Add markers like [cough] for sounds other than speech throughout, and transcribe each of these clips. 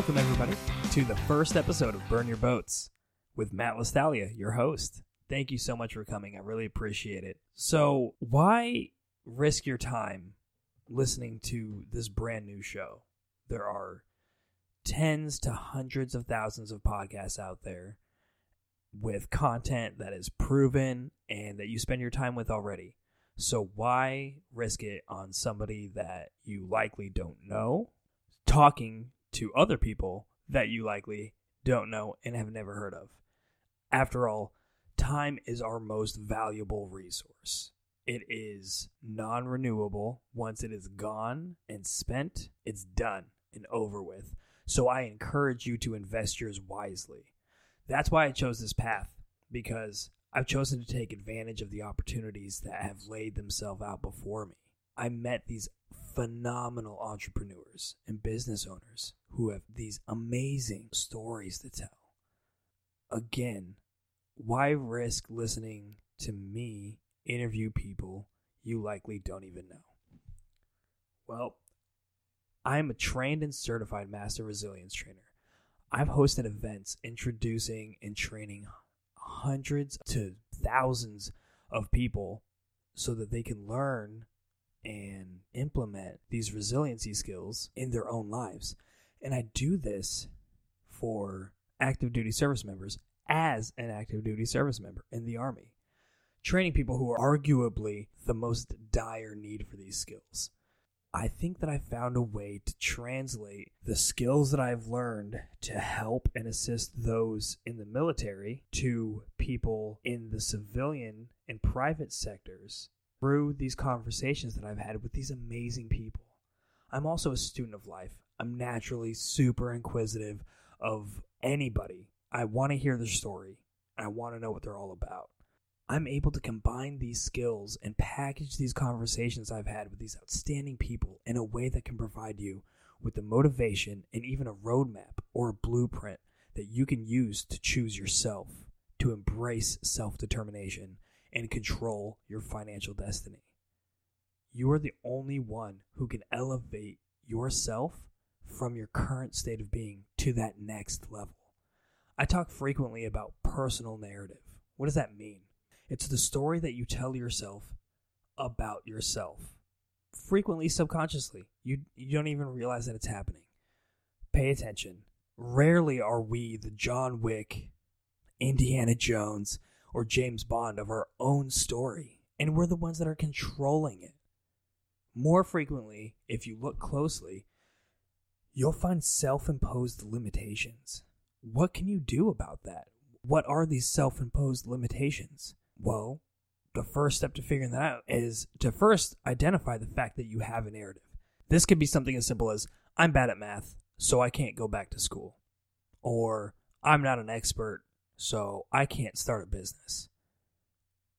Welcome, everybody, to the first episode of Burn Your Boats with Matt Lestalia, your host. Thank you so much for coming. I really appreciate it. So, why risk your time listening to this brand new show? There are tens to hundreds of thousands of podcasts out there with content that is proven and that you spend your time with already. So, why risk it on somebody that you likely don't know, talking to other people that you likely don't know and have never heard of? After all, time is our most valuable resource. It is non renewable. Once it is gone and spent, it's done and over with. So I encourage you to invest yours wisely. That's why I chose this path, because I've chosen to take advantage of the opportunities that have laid themselves out before me. I met these phenomenal entrepreneurs and business owners who have these amazing stories to tell. Again, why risk listening to me interview people you likely don't even know? Well, I am a trained and certified master resilience trainer. I've hosted events introducing and training hundreds to thousands of people so that they can learn and implement these resiliency skills in their own lives. And I do this for active duty service members as an active duty service member in the Army, training people who are arguably the most dire need for these skills. I think that I found a way to translate the skills that I've learned to help and assist those in the military to people in the civilian and private sectors through these conversations that I've had with these amazing people. I'm also a student of life. I'm naturally super inquisitive of anybody. I want to hear their story. I want to know what they're all about. I'm able to combine these skills and package these conversations I've had with these outstanding people in a way that can provide you with the motivation and even a roadmap or a blueprint that you can use to choose yourself, to embrace self determination, and control your financial destiny. You are the only one who can elevate yourself from your current state of being to that next level. I talk frequently about personal narrative. What does that mean? It's the story that you tell yourself about yourself. Frequently subconsciously. You you don't even realize that it's happening. Pay attention. Rarely are we the John Wick, Indiana Jones, or James Bond of our own story, and we're the ones that are controlling it. More frequently, if you look closely, you'll find self imposed limitations. What can you do about that? What are these self imposed limitations? Well, the first step to figuring that out is to first identify the fact that you have a narrative. This could be something as simple as I'm bad at math, so I can't go back to school. Or I'm not an expert, so I can't start a business.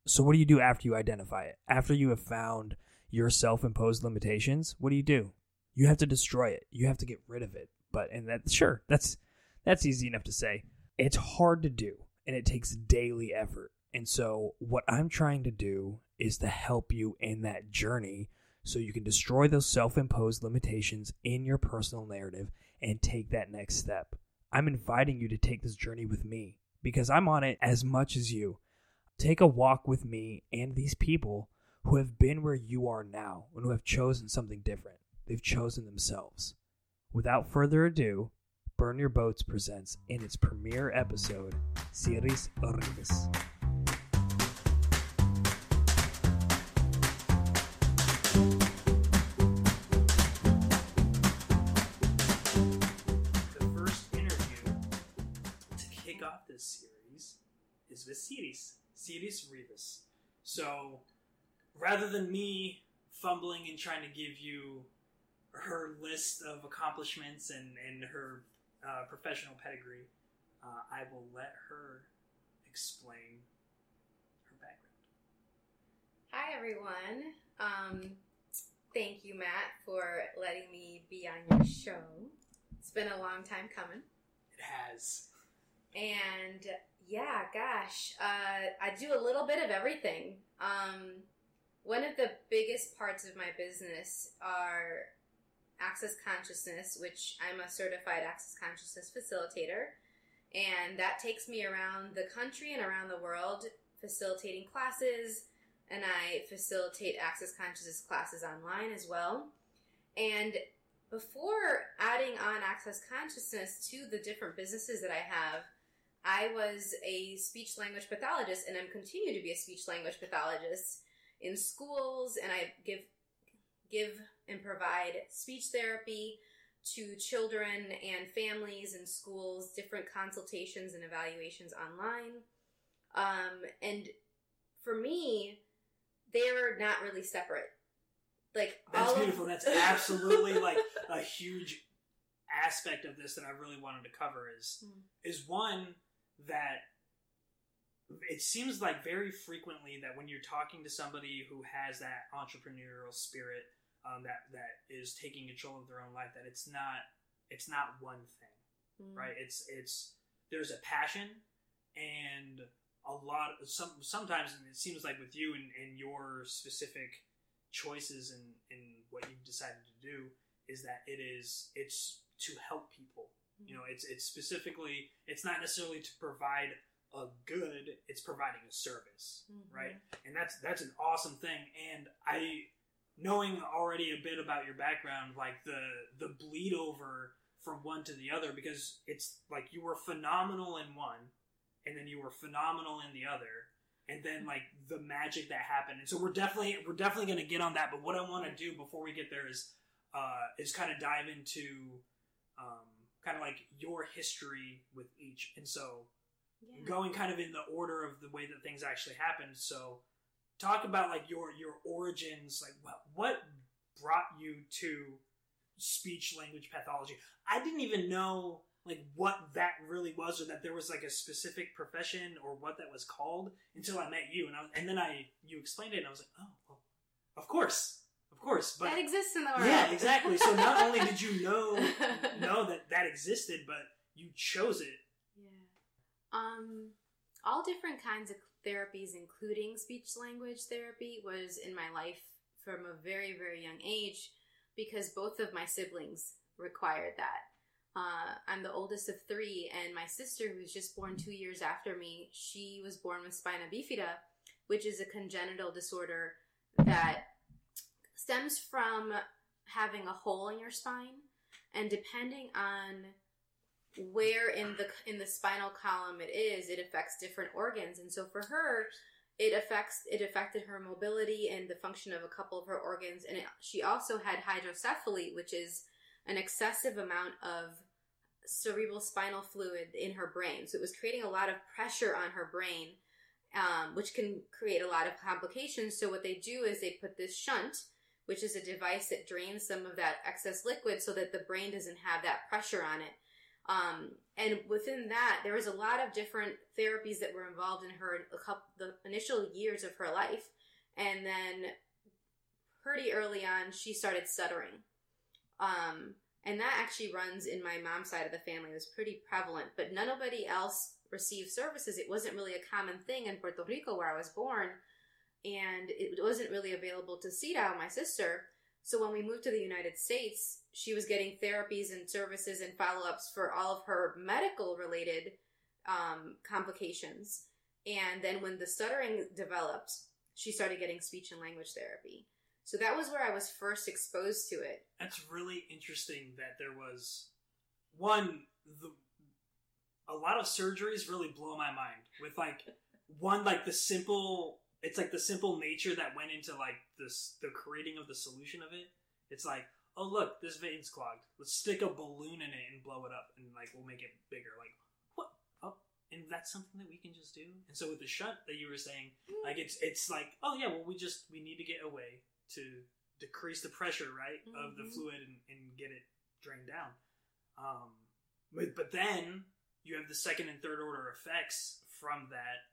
So, what do you do after you identify it? After you have found your self imposed limitations, what do you do? You have to destroy it. You have to get rid of it. But, and that, sure, that's, that's easy enough to say. It's hard to do, and it takes daily effort. And so, what I'm trying to do is to help you in that journey so you can destroy those self imposed limitations in your personal narrative and take that next step. I'm inviting you to take this journey with me because I'm on it as much as you. Take a walk with me and these people who have been where you are now and who have chosen something different. They've chosen themselves. Without further ado, Burn Your Boats presents in its premiere episode, Series Horribles. Siris, Siris Rivas. So, rather than me fumbling and trying to give you her list of accomplishments and, and her uh, professional pedigree, uh, I will let her explain her background. Hi, everyone. Um, thank you, Matt, for letting me be on your show. It's been a long time coming. It has. And yeah, gosh, uh, I do a little bit of everything. Um, one of the biggest parts of my business are Access Consciousness, which I'm a certified Access Consciousness facilitator. And that takes me around the country and around the world facilitating classes. And I facilitate Access Consciousness classes online as well. And before adding on Access Consciousness to the different businesses that I have, I was a speech language pathologist and I'm continue to be a speech language pathologist in schools and I give give and provide speech therapy to children and families in schools, different consultations and evaluations online. Um, and for me, they're not really separate. Like That's all beautiful. Of, That's absolutely like a huge aspect of this that I really wanted to cover is [laughs] Mm. is one that it seems like very frequently that when you're talking to somebody who has that entrepreneurial spirit um, that that is taking control of their own life that it's not it's not one thing Mm. right it's it's there's a passion and a lot some sometimes and it seems like with you and, and your specific choices and and what you've decided to do is that it is it's to help people you know it's it's specifically it's not necessarily to provide a good it's providing a service Mhm. right? And that's that's an awesome thing. And i knowing already a bit about your background like the the bleed over from one to the other because it's like you were phenomenal in one and then you were phenomenal in the other and then like the magic that happened. And so we're definitely we're definitely going to get on that but what i want to do before we get there is uh is kind of dive into um kind of like your history with each and so Yeah. going kind of in the order of the way that things actually happened. So, talk about like your your origins, like what what brought you to speech language pathology. I didn't even know like what that really was, or that there was like a specific profession or what that was called until I met you, and I was, and then I you explained it, and I was like, oh, well, of course, course, but that exists in the world. yeah, exactly. So not only did you [laughs] know know that that existed, but you chose it. Yeah. Um, all different kinds of therapies, including speech language therapy, was in my life from a very, very young age because both of my siblings required that. Uh, I'm the oldest of three, and my sister, who's just born two years after me, she was born with spina bifida, which is a congenital disorder that stems from having a hole in your spine, and depending on where in the in the spinal column it is, it affects different organs. And so for her, it affects it affected her mobility and the function of a couple of her organs. And it, she also had hydrocephaly, which is an excessive amount of cerebral spinal fluid in her brain. So it was creating a lot of pressure on her brain, um, which can create a lot of complications. So what they do is they put this shunt, which is a device that drains some of that excess liquid so that the brain doesn't have that pressure on it. Um, and within that, there was a lot of different therapies that were involved in her couple, the initial years of her life, and then pretty early on, she started stuttering. Um, and that actually runs in my mom's side of the family. It was pretty prevalent, but nobody else received services. It wasn't really a common thing in Puerto Rico where I was born, and it wasn't really available to Cita, my sister. So when we moved to the United States, she was getting therapies and services and follow ups for all of her medical related um, complications. And then when the stuttering developed, she started getting speech and language therapy. So that was where I was first exposed to it. That's really interesting that there was one the a lot of surgeries really blow my mind with like one like the simple it's like the simple nature that went into like this the creating of the solution of it. It's like, oh look, this vein's clogged. Let's stick a balloon in it and blow it up and like we'll make it bigger. Like what? Oh, and that's something that we can just do. And so with the shunt that you were saying, like it's it's like, oh yeah, well we just we need to get away to decrease the pressure, right, of the Mhm. fluid and, and get it drained down. Um, but, but then you have the second and third order effects from that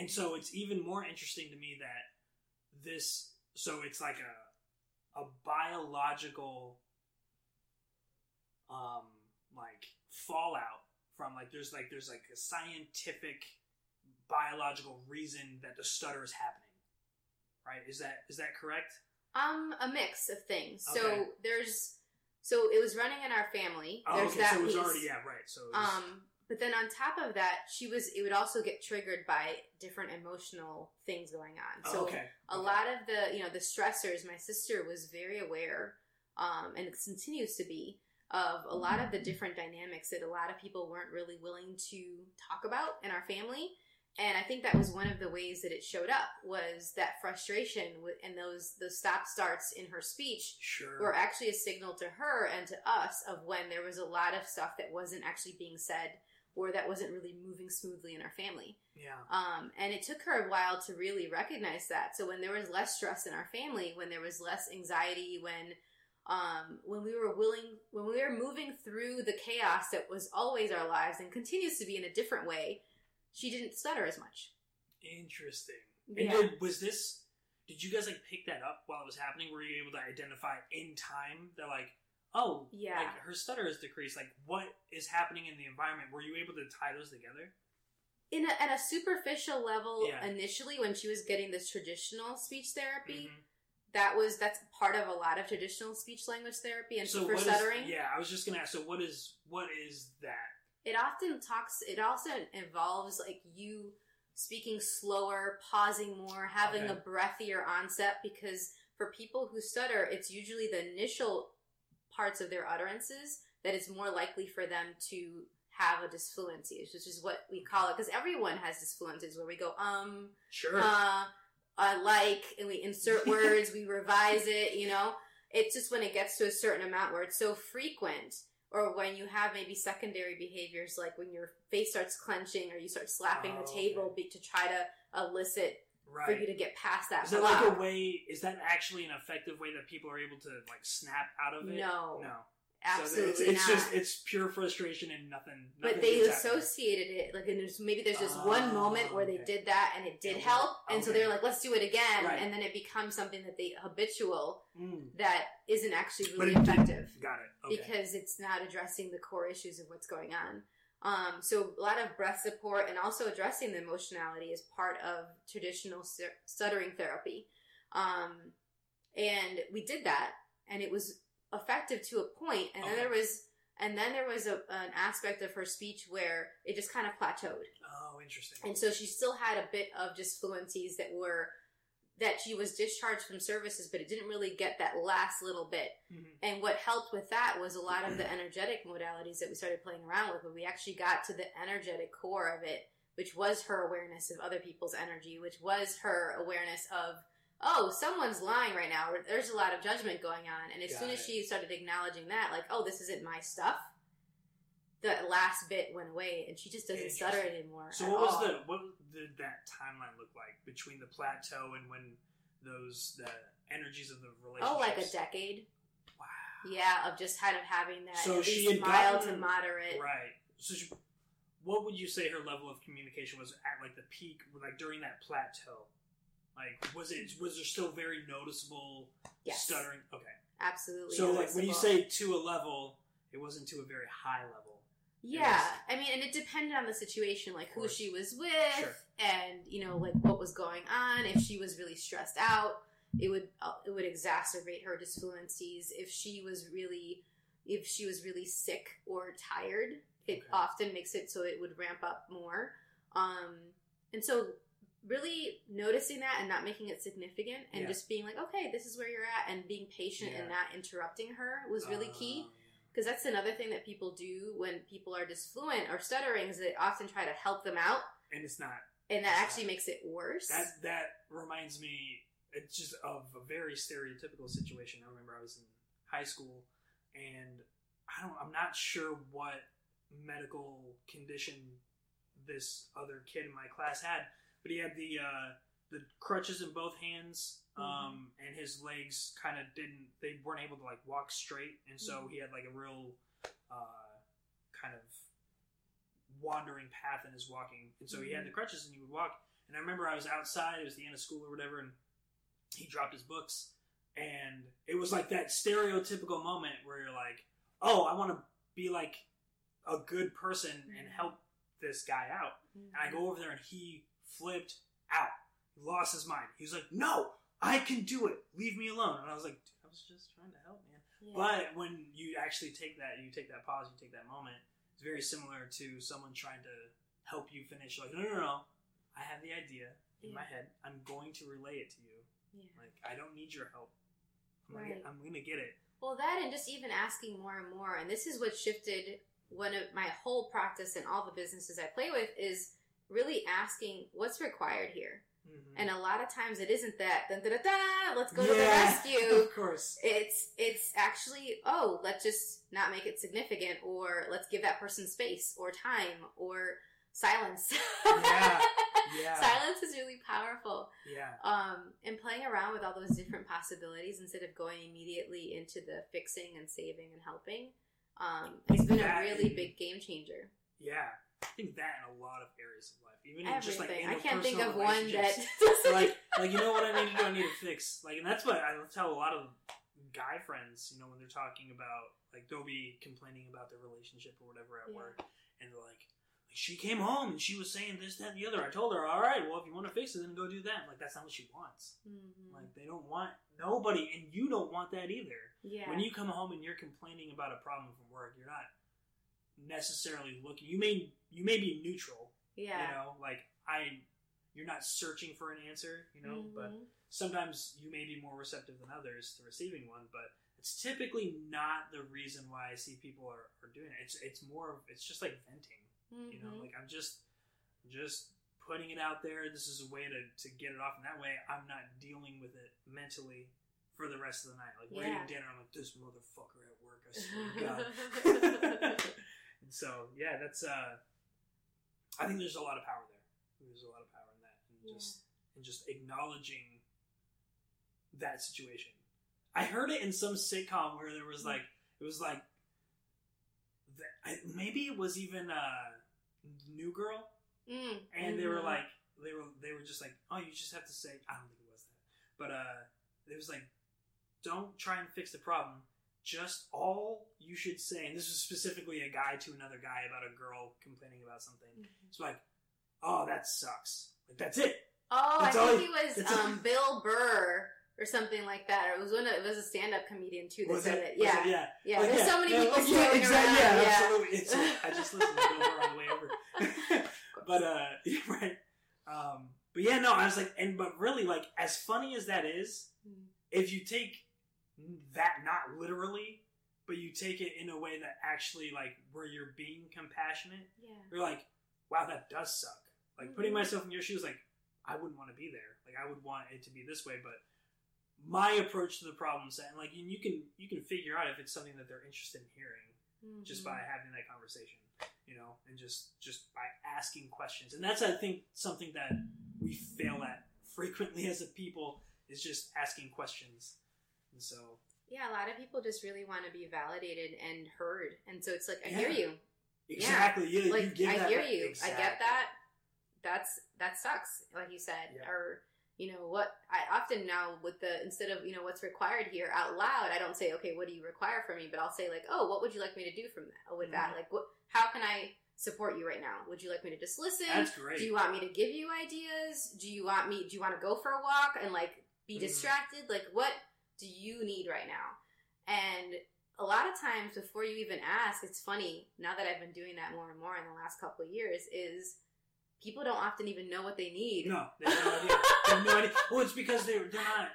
and so it's even more interesting to me that this so it's like a a biological um like fallout from like there's like there's like a scientific biological reason that the stutter is happening. Right? Is that is that correct? Um, a mix of things. Okay. So there's So it was running in our family. Oh, okay. that so it was piece. already yeah, right. So was, Um, but then on top of that, she was. It would also get triggered by different emotional things going on. oh, So okay. a okay. lot of the you know the stressors. My sister was very aware, um, and it continues to be of a lot of the different dynamics that a lot of people weren't really willing to talk about in our family. And I think that was one of the ways that it showed up was that frustration with, and those those stop starts in her speech Sure. were actually a signal to her and to us of when there was a lot of stuff that wasn't actually being said or that wasn't really moving smoothly in our family. yeah. Um, and it took her a while to really recognize that. So when there was less stress in our family, when there was less anxiety, when um, when we were willing, when we were moving through the chaos that was always our lives and continues to be in a different way, she didn't stutter as much. Interesting. And Yeah. did, was this? Did you guys like pick that up while it was happening? Were you able to identify in time that like, oh, Yeah. like her stutter has decreased. Like, what is happening in the environment? Were you able to tie those together? In a, at a superficial level, Yeah. initially when she was getting this traditional speech therapy, Mhm. that was that's part of a lot of traditional speech language therapy and So for what is- stuttering. yeah, I was just gonna ask. So what is what is that? it often talks it also involves like you speaking slower pausing more having Okay. a breathier onset because for people who stutter it's usually the initial parts of their utterances that it's more likely for them to have a disfluency which is what we call it because everyone has disfluencies where we go um Sure. uh, uh, like, and we insert [laughs] words, we revise it, you know? It's just when it gets to a certain amount where it's so frequent, or when you have maybe secondary behaviors like when your face starts clenching or you start slapping Oh, the table okay. to try to elicit for right. you to get past that. Is that like a way? Is that actually an effective way that people are able to like snap out of it? No. no. Absolutely so it's, it's just it's pure frustration and nothing. but they associated it like and there's maybe there's just Oh, one moment where they did that and it did Okay. help and so they're like let's do it again Right. and then it becomes something that they habitual Mm, that isn't actually really it did- effective got it. Okay. because it's not addressing the core issues of what's going on. Um, so a lot of breath support and also addressing the emotionality is part of traditional stuttering therapy. Um, and we did that, and it was effective to a point. And then there was, and then there was a, an aspect of her speech where it just kind of plateaued. oh, interesting. And so she still had a bit of disfluencies that were that she was discharged from services, but it didn't really get that last little bit. Mhm. And what helped with that was a lot of the energetic modalities that we started playing around with, where we actually got to the energetic core of it, which was her awareness of other people's energy, which was her awareness of, oh, someone's lying right now. There's a lot of judgment going on. And as Got soon as it. she started acknowledging that, like, oh, this isn't my stuff, that last bit went away, and she just doesn't stutter anymore. So at what was all. the what did that timeline look like between the plateau and when those the energies of the relationship? Oh, like a decade. Wow. Yeah, of just kind of having that So she had mild gotten- to moderate. Right. So she, what would you say her level of communication was at like the peak, like during that plateau? Like was it was there still very noticeable Yes, stuttering? Okay. absolutely. So like when you say to a level, it wasn't to a very high level. Yeah, I mean, and it depended on the situation, like who she was with, Sure. and you know, like what was going on. If she was really stressed out, it would uh, it would exacerbate her disfluencies. If she was really if she was really sick or tired, it Okay. often makes it so it would ramp up more. Um, and so really noticing that and not making it significant and Yeah. just being like okay this is where you're at and being patient and Yeah. not interrupting her was really key Um, because that's another thing that people do when people are disfluent or stuttering is they often try to help them out and it's not and that actually not. makes it worse That that reminds me. It's just of a very stereotypical situation. I remember I was in high school, and I don't. I'm not sure what medical condition this other kid in my class had, but he had the uh, the crutches in both hands, um, and his legs kind of didn't. They weren't able to like walk straight, and so Mhm. he had like a real uh, kind of wandering path in his walking, and so he had the crutches and he would walk. And I remember I was outside; it was the end of school or whatever, and he dropped his books, and it was like that stereotypical moment where you're like, "Oh, I want to be like a good person and Mhm. help this guy out." Mhm. And I go over there, and he flipped out. He lost his mind. He was like, "No, I can do it. Leave me alone." And I was like, "Dude, "I was just trying to help, man." Yeah. But when you actually take that, you take that pause, you take that moment. It's very similar to someone trying to help you finish. Like, no, no, no, I have the idea in my head. I'm going to relay it to you. yeah. Like, I don't need your help. I'm, gonna, get, I'm gonna get it. Well, that and just even asking more and more, and this is what shifted one of my whole practice and all the businesses I play with is really asking what's required here. Mhm. And a lot of times it isn't that dun, dun, dun, let's go to the Yeah, rescue. Of course. It's it's actually oh let's just not make it significant or let's give that person space or time or silence. Yeah, [laughs] yeah. Silence is really powerful. Yeah. Um, and playing around with all those different possibilities instead of going immediately into the fixing and saving and helping, um, it's been a really big game changer. Yeah. I think that in a lot of areas of life, even in just like Everything. I can't think of one that [laughs] like, like you know what I need to do? I need to fix. Like, and that's what I tell a lot of guy friends. You know, when they're talking about like they'll be complaining about their relationship or whatever at Yeah. work, and they're like, she came home and she was saying this, that, and the other. I told her, all right, well, if you want to fix it, then go do that. Like, that's not what she wants. Mhm. Like, they don't want nobody, and you don't want that either. yeah. When you come home and you're complaining about a problem from work, you're not necessarily looking. You may you may be neutral. yeah. You know, like I, you're not searching for an answer. You know, but Mhm. sometimes you may be more receptive than others to receiving one. But it's typically not the reason why I see people are, are doing it. It's it's more of it's just like venting. You know, Mhm. like I'm just just putting it out there. This is a way to to get it off, and that way I'm not dealing with it mentally for the rest of the night. Like Yeah. eating dinner, I'm like this motherfucker at work. I swear to [laughs] God. [laughs] and so yeah, that's uh, I think there's a lot of power there. There's a lot of power in that, and Yeah. just and just acknowledging that situation. I heard it in some sitcom where there was like it was like maybe it was even uh, New Girl, Mm, and they were mhm. like they were they were just like oh you just have to say I don't think it was that, but uh, it was like don't try and fix the problem. Just all you should say, and this was specifically a guy to another guy about a girl complaining about something. Mhm. It's like, oh, that sucks. Like that's it. Oh, That's I think he- was um, Bill Burr or something like that. Or it was one. Of, it was a stand-up comedian too that Was said it? it. Yeah, it? yeah. yeah. Like, There's yeah, so many yeah, people like, throwing exactly, around. Yeah, Yeah, absolutely. It's, [laughs] I just listened to Bill Burr on the way over. [laughs] but uh, [laughs] right. Um, but yeah, no, I was like, and but really, like, as funny as that is, Mm. if you take that not literally, but you take it in a way that actually, like, where you're being compassionate, yeah. you're like, wow, that does suck. Like putting Mhm. myself in your shoes, like I wouldn't want to be there. Like I would want it to be this way, but my approach to the problem set, and like and you can you can figure out if it's something that they're interested in hearing just Mhm. by having that conversation, you know, and just just by asking questions. And that's I think something that we fail at frequently [laughs] as a people is just asking questions. And so Yeah, a lot of people just really want to be validated and heard, and so it's like, I Yeah. hear you. exactly, yeah, you like give I that hear back- you. I get that. That's that sucks, like you said, Yeah. or you know what? I often now with the instead of you know what's required here out loud, I don't say okay, what do you require from me, but I'll say like, oh, what would you like me to do from that with that? Mhm. Like, what? How can I support you right now? Would you like me to just listen? That's great. Do you want me to give you ideas? Do you want me? Do you want to go for a walk and like be Mhm. distracted? Like, what do you need right now? And a lot of times before you even ask, it's funny now that I've been doing that more and more in the last couple of years. Is people don't often even know what they need. No, they have no idea. They have no idea. Well, it's because they're they're not.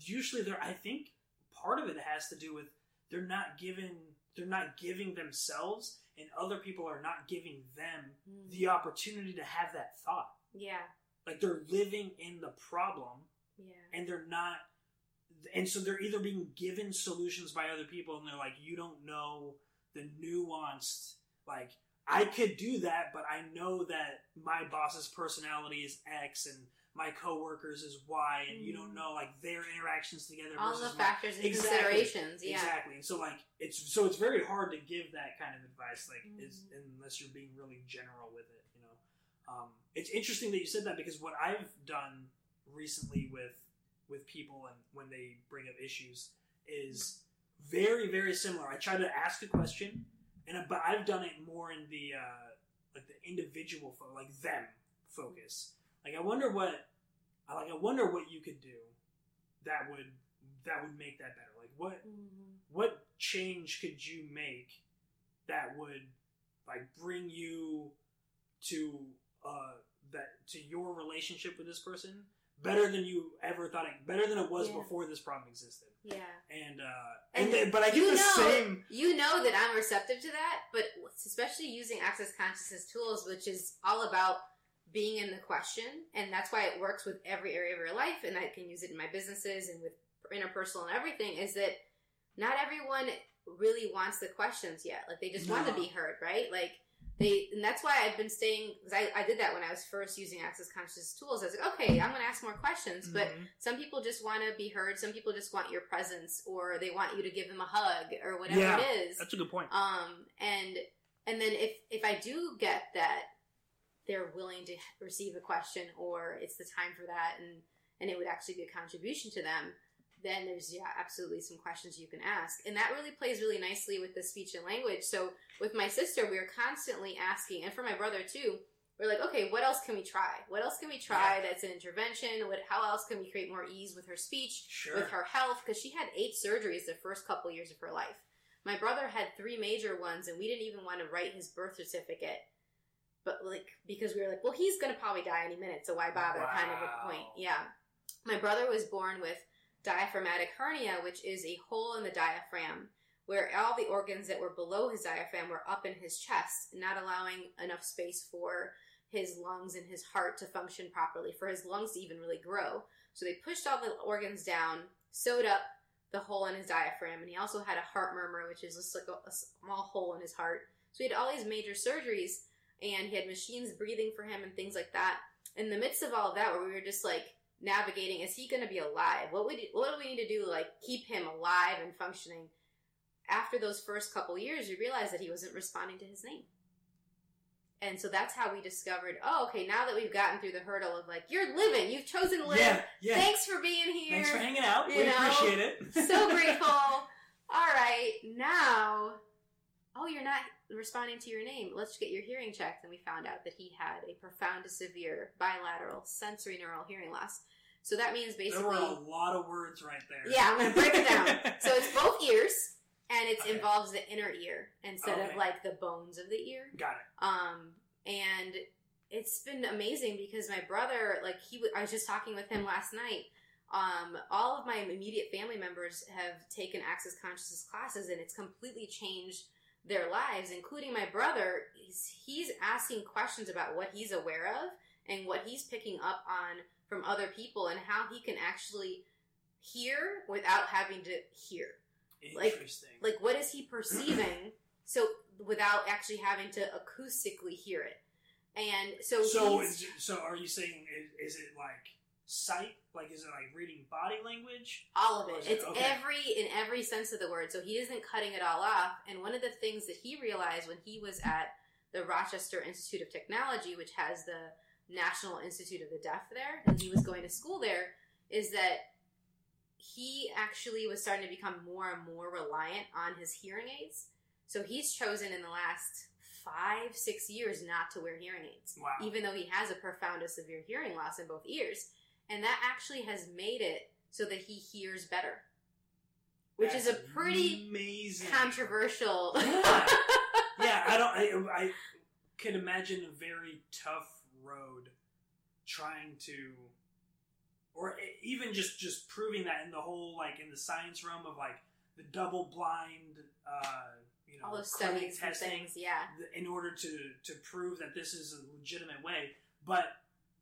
Usually, they're. I think part of it has to do with they're not given. They're not giving themselves, and other people are not giving them Mm. the opportunity to have that thought. Yeah, Like they're living in the problem, yeah, and they're not. And so they're either being given solutions by other people, and they're like, "You don't know the nuanced like." I could do that, but I know that my boss's personality is X and my coworkers is Y, and you don't Mhm. know like their interactions together. all the versus my- factors and Exactly. considerations. Yeah, Exactly, and so like it's so it's very hard to give that kind of advice, like is, Mhm. unless you're being really general with it. You know, um, it's interesting that you said that because what I've done recently with with people and when they bring up issues is very very similar. I try to ask a question, and but I've done it more in the uh, like the individual fo- like them focus. Like I wonder what I like I wonder what you could do that would that would make that better? Like what Mhm. what change could you make that would like bring you to uh that to your relationship with this person better than you ever thought it better than it was Yeah. before this problem existed Yeah. and uh And and, then, but i get the know- same You know that I'm receptive to that, but especially using Access Consciousness tools, which is all about being in the question, and that's why it works with every area of your life, and I can use it in my businesses and with interpersonal and everything, is that not everyone really wants the questions yet. Like they just want to be heard, right? Like they, and that's why I've been staying. Because I, I did that when I was first using Access Consciousness tools. I was like, okay, I'm going to ask more questions, but Mhm. some people just want to be heard. Some people just want your presence, or they want you to give them a hug, or whatever Yeah, it is. that's a good point Um, and and then if if I do get that they're willing to receive a question, or it's the time for that, and and it would actually be a contribution to them, then there's yeah absolutely some questions you can ask, and that really plays really nicely with the speech and language. So with my sister, we were constantly asking, and for my brother too. We're like, okay, what else can we try? What else can we try Yeah. that's an intervention? What? How else can we create more ease with her speech? sure with her health because she had eight surgeries the first couple years of her life. My brother had three major ones, and we didn't even want to write his birth certificate. But like because we were like, well, he's gonna probably die any minute, so why bother? Kind of a point. Yeah. My brother was born with diaphragmatic hernia, which is a hole in the diaphragm where all the organs that were below his diaphragm were up in his chest, not allowing enough space for his lungs and his heart to function properly, for his lungs to even really grow. So they pushed all the organs down, sewed up the hole in his diaphragm, and he also had a heart murmur, which is just like a, a small hole in his heart. So he had all these major surgeries, and he had machines breathing for him and things like that. In the midst of all that, where we were just like navigating, is he going to be alive? What would what do we need to do to like keep him alive and functioning? After those first couple years, you realize that he wasn't responding to his name. And so that's how we discovered, oh, okay, now that we've gotten through the hurdle of like, you're living, you've chosen to live. yeah yeah Thanks for being here. thanks for hanging out you we know, appreciate it so [laughs] grateful. All right, now, oh, you're not responding to your name. Let's get your hearing checked. And we found out that he had a profound to severe bilateral sensory neural hearing loss. So that means basically there were a lot of words right there yeah, I'm going to break it down. [laughs] So it's both ears, and it Okay. involves the inner ear instead Okay. of like the bones of the ear. got it Um, and it's been amazing because my brother, like he, w- I was just talking with him last night. Um, all of my immediate family members have taken Access Consciousness classes, and it's completely changed their lives, including my brother. He's, he's asking questions about what he's aware of and what he's picking up on from other people, and how he can actually hear without having to hear. Like- interesting. like what is he perceiving? [clears throat] So without actually having to acoustically hear it. And so, So, is, so are you saying is, is it like sight? Like, is it like reading body language? all of it. Is it- it's okay. every in every sense of the word. So he isn't cutting it all off. And one of the things that he realized when he was at the rochester institute of technology which has the national institute of the deaf there and he was going to school there is that he actually was starting to become more and more reliant on his hearing aids so he's chosen in the last five six years not to wear hearing aids Wow. even though he has a profound to severe hearing loss in both ears. And that actually has made it so that he hears better, which is a pretty amazing. controversial. Yeah. [laughs] yeah, I don't. I, I can imagine a very tough road trying to, or even just just proving that in the whole like in the science realm of like the double blind, uh, you know, All those studies and testing things, yeah. in order to to prove that this is a legitimate way. But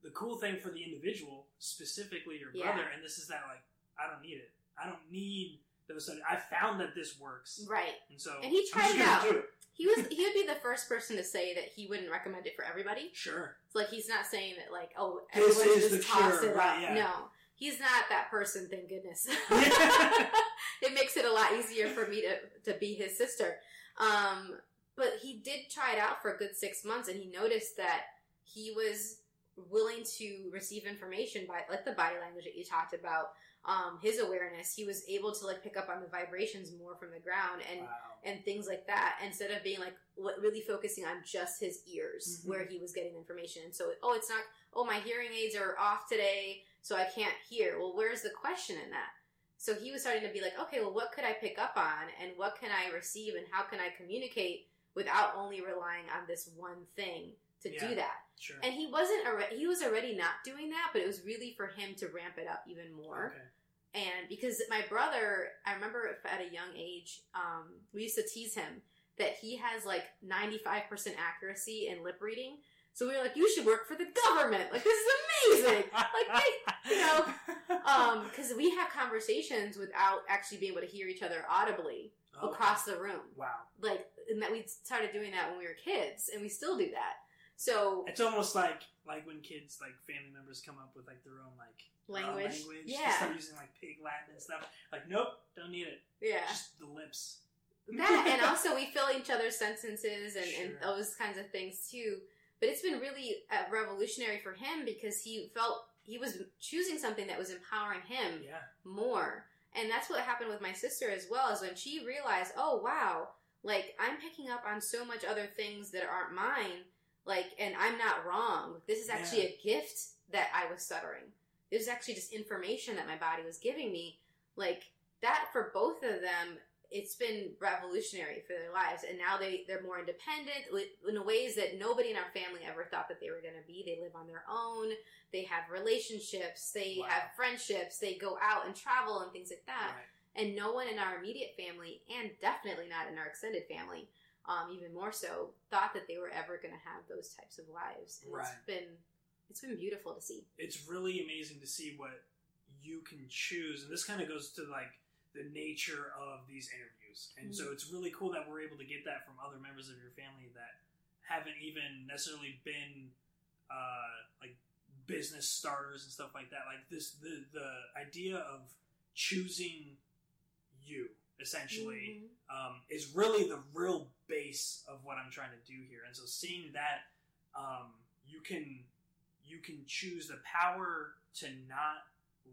the cool thing for the individual, specifically your Yeah. brother, and this is that like I don't need it. I don't need those studies. I found that this works, Right. and so And he tried it out. it. He was he would be the first person to say that he wouldn't recommend it for everybody. Sure. It's like he's not saying that like, oh, This everyone is just the toss cure, it right, up. yeah. No. He's not that person, thank goodness. [laughs] [laughs] It makes it a lot easier for me to, to be his sister. Um, but he did try it out for a good six months and he noticed that he was willing to receive information by like the body language that you talked about um, his awareness he was able to like pick up on the vibrations more from the ground and wow. and things like that instead of being like what, really focusing on just his ears Mhm. where he was getting information and so oh it's not oh my hearing aids are off today so i can't hear well where's the question in that So he was starting to be like, okay, well, what could I pick up on, and what can I receive, and how can I communicate without only relying on this one thing to Yeah. do that? Sure. And he wasn't already, he was already not doing that, but it was really for him to ramp it up even more. okay. And because my brother, I remember if at a young age, um, we used to tease him that he has like 95% accuracy in lip reading. So we were like, you should work for the government. Like, this is amazing. like, they, you know, [laughs] um, because we have conversations without actually being able to hear each other audibly Okay. across the room. Wow. Like, and that we started doing that when we were kids, and we still do that. So It's almost like like when kids like family members come up with like their own like their own language, language. They yeah, start using like pig Latin and stuff. Like, nope, don't need it. yeah. Just the lips. that and [laughs] also we fill each other's sentences and, and those kinds of things too but it's been really uh, revolutionary for him because he felt he was choosing something that was empowering him Yeah. more and that's what happened with my sister as well is when she realized oh wow like i'm picking up on so much other things that aren't mine like and i'm not wrong this is actually a gift that i was stuttering it was actually just information that my body was giving me. Like that for both of them it's been revolutionary for their lives and now they they're more independent in ways that nobody in our family ever thought that they were going to be. They live on their own they have relationships they Wow. have friendships they go out and travel and things like that. Right. and no one in our immediate family and definitely not in our extended family um, even more so thought that they were ever going to have those types of lives and Right. it's been it's been beautiful to see It's really amazing to see what you can choose, and this kind of goes to like the nature of these interviews. And so it's really cool that we're able to get that from other members of your family that haven't even necessarily been uh, like business starters and stuff like that. Like this, the the idea of choosing you essentially Mhm. um, is really the real base of what I'm trying to do here. And so seeing that um, you can you can choose the power to not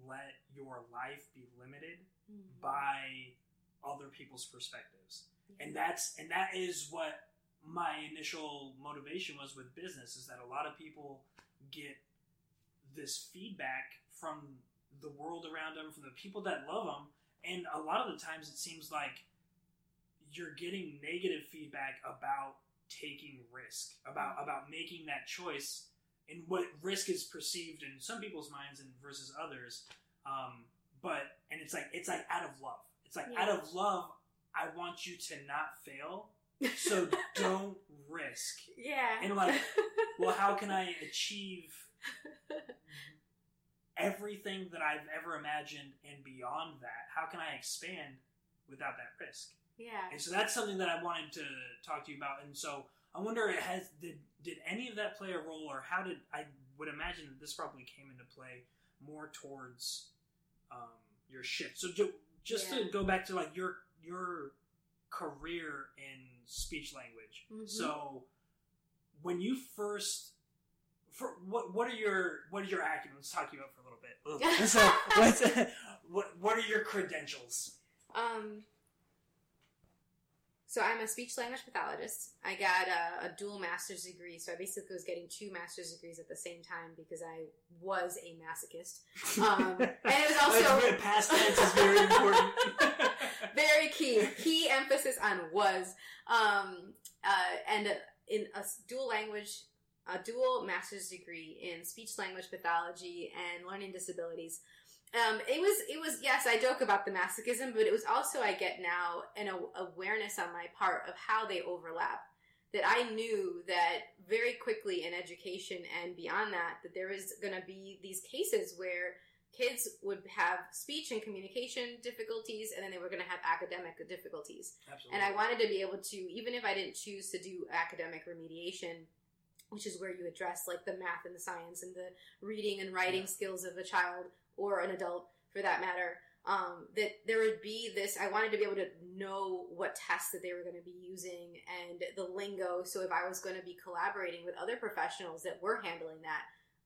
let your life be limited Mhm. by other people's perspectives. And that's and that is what my initial motivation was with business is that a lot of people get this feedback from the world around them, from the people that love them, and a lot of the times it seems like you're getting negative feedback about taking risk, about about making that choice, and what risk is perceived in some people's minds and versus others. Um, but and it's like it's like out of love. It's like Yeah. out of love, I want you to not fail, so [laughs] don't risk. yeah And like, [laughs] Well, how can I achieve everything that I've ever imagined and beyond that? How can I expand without that risk? Yeah And so that's something that I wanted to talk to you about. And so I wonder, it has did did any of that play a role, or how did I would imagine that this probably came into play more towards um, your shift. So ju- just to go back to like your your career in speech language. Mhm. So when you first for what what are your what are your acumen? Let's talk you up for a little bit. [laughs] so what's, [laughs] what what are your credentials? Um, so I'm a speech language pathologist. I got a, a dual master's degree, so I basically was getting two master's degrees at the same time because I was a masochist. Um, [laughs] and it was also past tense is very important. [laughs] [laughs] very key. Key emphasis on was. Um, uh, and in a dual language, a dual master's degree in speech language pathology and learning disabilities. Um, it was, it was, yes, I joke about the masochism, but it was also, I get now an awareness on my part of how they overlap. That I knew that very quickly in education and beyond that, that there is going to be these cases where kids would have speech and communication difficulties and then they were going to have academic difficulties Absolutely. and i wanted to be able to even if i didn't choose to do academic remediation which is where you address like the math and the science and the reading and writing Yeah. skills of a child or an adult for that matter um, that there would be this i wanted to be able to know what tests that they were going to be using and the lingo so if i was going to be collaborating with other professionals that were handling that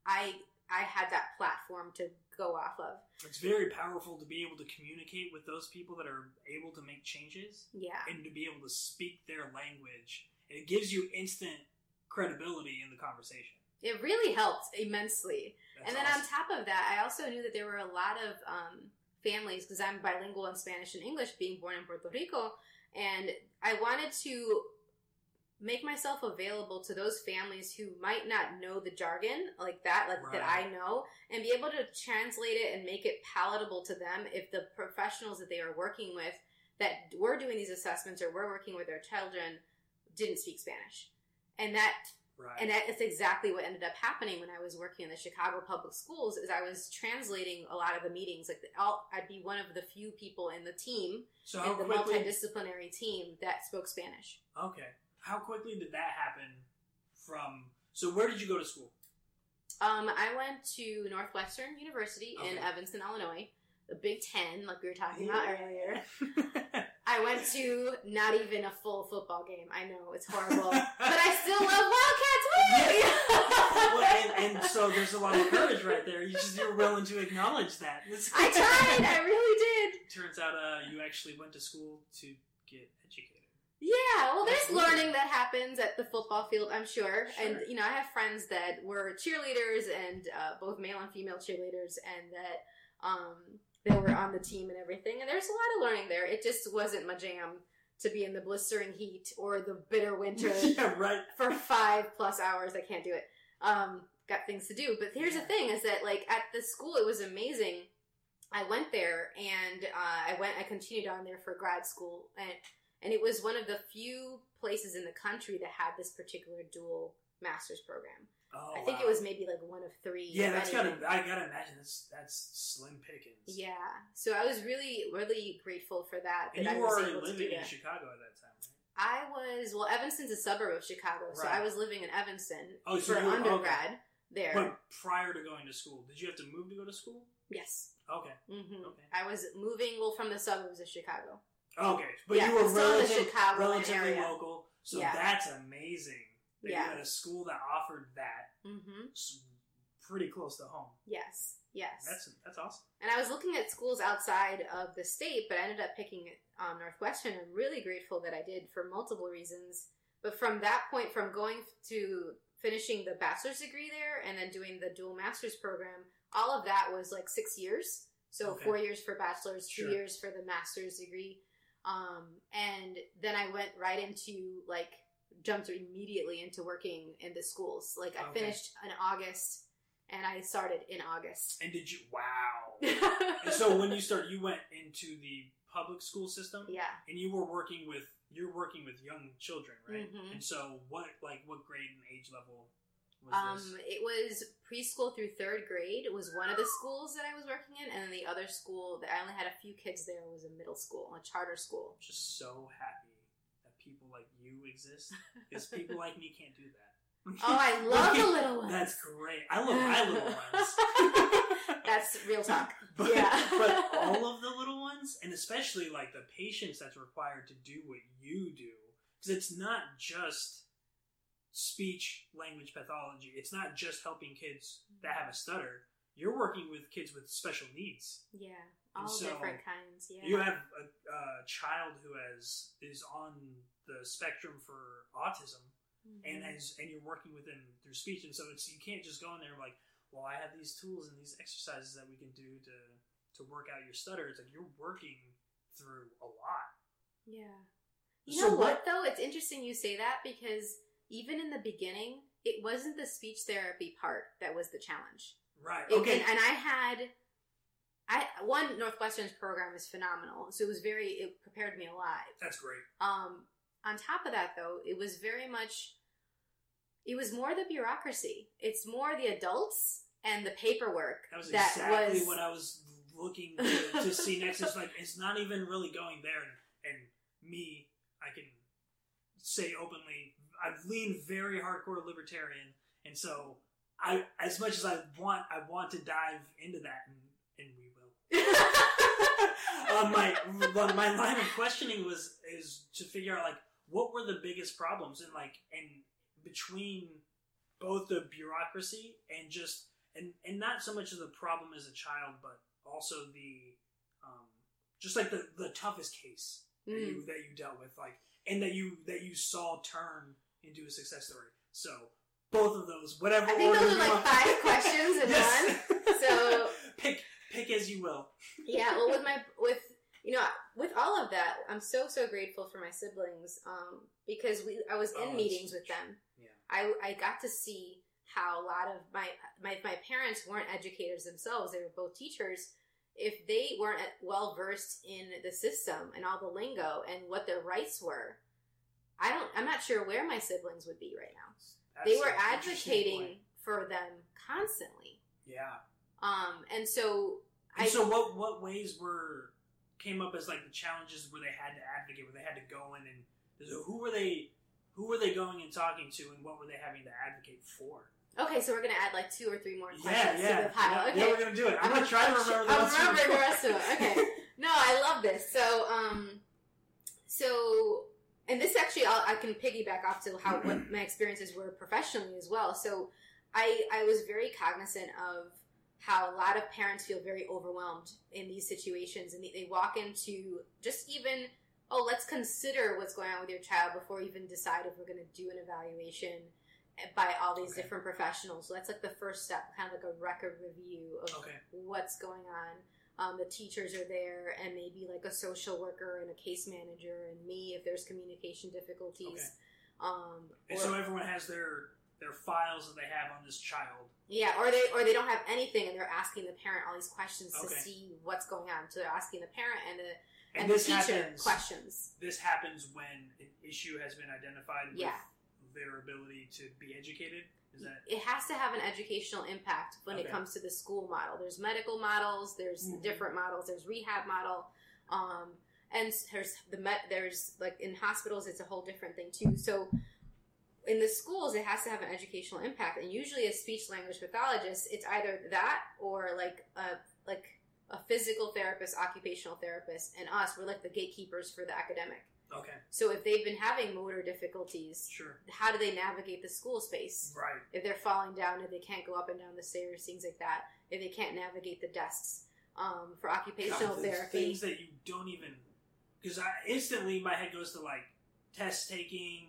i i had that platform to go off of It's very powerful to be able to communicate with those people that are able to make changes yeah and to be able to speak their language. And it gives you instant credibility in the conversation. it really helped immensely That's and then awesome. on top of that, I also knew that there were a lot of um, families because I'm bilingual in Spanish and English, being born in Puerto Rico, and I wanted to make myself available to those families who might not know the jargon like that, like that I know, and be able to translate it and make it palatable to them if the professionals that they are working with that were doing these assessments or were working with their children didn't speak Spanish. And that Right. and that's exactly what ended up happening when I was working in the Chicago public schools. Is I was translating a lot of the meetings. Like I'll, I'd be one of the few people in the team, so in the quickly? multidisciplinary team that spoke Spanish. Okay. How quickly did that happen? From so where did you go to school? Um, I went to Northwestern University in Evanston, Illinois, the Big Ten, like we were talking about earlier. [laughs] I went to not even a full football game. I know it's horrible, [laughs] but I still love Wildcats. [laughs] well, and, and so there's a lot of courage right there. You just you're willing to acknowledge that. [laughs] I tried. I really did. Turns out, uh, you actually went to school to get educated. Yeah, well, there's Absolutely. learning that happens at the football field, I'm sure. And, you know, I have friends that were cheerleaders and uh, both male and female cheerleaders, and that um, they were on the team and everything. And there's a lot of learning there. It just wasn't my jam to be in the blistering heat or the bitter winter [laughs] yeah, right. for five plus hours. I can't do it. Um, got things to do. But here's the thing: is that like at the school, it was amazing. I went there and uh, I went. I continued on there for grad school, and and it was one of the few places in the country that had this particular dual master's program. Oh, I think wow. it was maybe like one of three. Yeah, that's gotta. I gotta imagine that's that's slim pickings. Yeah, so I was really really grateful for that. and that you I were was already able to do living in. Chicago at that time, right? I was well. Evanston's a suburb of Chicago, so I was living in Evanston Oh, so for were- okay. undergrad there. But prior to going to school, did you have to move to go to school? yes, Okay. hmm Okay. I was moving well from the suburbs of Chicago. Okay, but Yeah, you were it's still in the relative, relatively area. local, so Yeah. that's amazing. That Yeah. had a school that offered that hmm pretty close to home. Yes, yes. That's that's awesome. and I was looking at schools outside of the state, but I ended up picking um, Northwestern. I'm really grateful that I did for multiple reasons. But from that point, from going to finishing the bachelor's degree there and then doing the dual master's program, all of that was like six years. So Okay. four years for bachelor's, two Sure. years for the master's degree. Um, and then I went right into like jumped immediately into working in the schools. Like I Okay. finished in August and I started in August. And did you? Wow. [laughs] and so when you started, you went into the public school system, yeah. and you were working with you're working with young children, right? Mhm. And so what like what grade and age level was Um, this? it was preschool through third grade. It was one of the schools that I was working in, and then the other school that I only had a few kids there was a middle school, a charter school. Just so happy people like you exist because [laughs] people like me can't do that. Oh, I [laughs] love the little ones. That's great. I love my little ones. [laughs] That's real talk. but, Yeah. but all of the little ones, and especially like the patience that's required to do what you do, because it's not just speech language pathology. It's not just helping kids that have a stutter. You're working with kids with special needs. Yeah, all so, different kinds. Yeah, You have a, a child who has is on the spectrum for autism, Mhm. and as and you're working with them through speech, and so it's you can't just go in there like, well, I have these tools and these exercises that we can do to to work out your stutter. It's like you're working through a lot. Yeah. You So know what, what- though? It's interesting you say that because even in the beginning, it wasn't the speech therapy part that was the challenge. Right. It- Okay. And, and I had, I one Northwestern's program is phenomenal, so it was very it prepared me a lot. That's great. Um, on top of that, though, it was very much, it was more the bureaucracy. It's more the adults and the paperwork That was that exactly was what I was looking to, to see next. It's like it's not even really going there, and, and me, I can say openly, I've leaned very hardcore libertarian, and so I, as much as I want, I want to dive into that, and, and we will. [laughs] um, my my line of questioning was is to figure out like what were the biggest problems and like and between both the bureaucracy and just and and not so much of the problem as a child but also the um just like the the toughest case that Mm. you that you dealt with like and that you that you saw turn into a success story so both of those whatever I think those are like five [laughs] questions in Yes. [laughs] So- pick pick as you will. yeah well with my with you know with all of that i'm so so grateful for my siblings um because we i was in Oh, meetings with them. Yeah. i i got to see how a lot of my my my parents weren't educators themselves. They were both teachers. If they weren't well versed in the system and all the lingo and what their rights were i don't i'm not sure where my siblings would be right now. That's they were advocating for them constantly. Yeah. um and so And I- so, what what ways were came up as like the challenges where they had to advocate, where they had to go in and so who were they? Who were they going and talking to, and what were they having to advocate for? Okay, so we're gonna add like two or three more Yeah, questions yeah, to the pile. yeah, okay. yeah, we're gonna do it. I'm, gonna try to remember the I'm rest remembering the rest of it. Okay. [laughs] No, I love this. So, um, so, and this actually, I'll, I can piggyback off to how what my experiences were professionally as well. So, I I was very cognizant of how a lot of parents feel very overwhelmed in these situations, and they, they walk into just even oh, let's consider what's going on with your child before we even decide if we're going to do an evaluation by all these Okay. different professionals. So that's like the first step, kind of like a record review of Okay. what's going on. Um, the teachers are there, and maybe like a social worker and a case manager, and me if there's communication difficulties. Um, And or- so everyone has their their files that they have on this child. yeah, or they or they don't have anything, and they're asking the parent all these questions Okay. to see what's going on. So they're asking the parent and the And, and, the teacher happens. questions. This happens when an issue has been identified Yeah. with their ability to be educated. Is that it has to have an educational impact when it comes to the school model. There's medical models, there's Mhm. different models, there's rehab model, um, and there's the met. There's like in hospitals, it's a whole different thing too. So in the schools, it has to have an educational impact, and usually as speech language pathologist, it's either that or like a like a physical therapist, occupational therapist, and us. We're like the gatekeepers for the academic. okay? So if they've been having motor difficulties, Sure. how do they navigate the school space? Right. if they're falling down, if they can't go up and down the stairs, things like that, if they can't navigate the desks. Um, for occupational God, therapy, Things that you don't even because I instantly my head goes to like test taking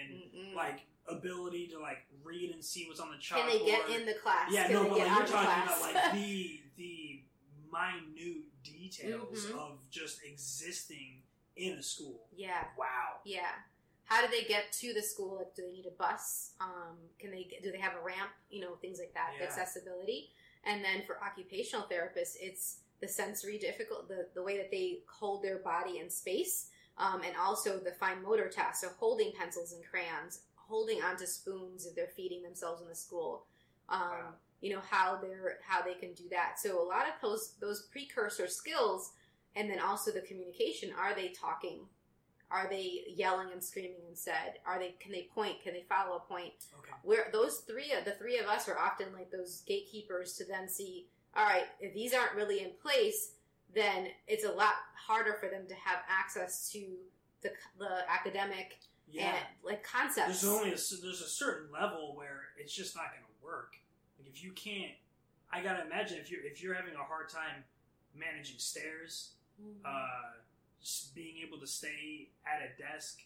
and Mm-mm. like ability to like read and see what's on the chalkboard. can they get in the class? Yeah, can no, but like, you're talking class? about like the [laughs] the minute details Mhm. of just existing in a school. yeah, Wow. yeah. How do they get to the school? Like, do they need a bus? Um, can they? Do they have a ramp? You know, things like that. Yeah. Accessibility. And then for occupational therapists, it's the sensory difficult, the the way that they hold their body in space, um, and also the fine motor tasks. So holding pencils and crayons, holding onto spoons if they're feeding themselves in the school. Um, Wow. You know how they're how they can do that. So a lot of those those precursor skills, and then also the communication. Are they talking? Are they yelling and screaming instead? Are they? Can they point? Can they follow a point? Okay. Where those three, the three of us, are often like those gatekeepers to then see. All right, if these aren't really in place, then it's a lot harder for them to have access to the the academic Yeah. and like concepts. There's only a, there's a certain level where it's just not going to work. Like if you can't, I gotta imagine if you're if you're having a hard time managing stairs, Mhm. uh, just being able to stay at a desk,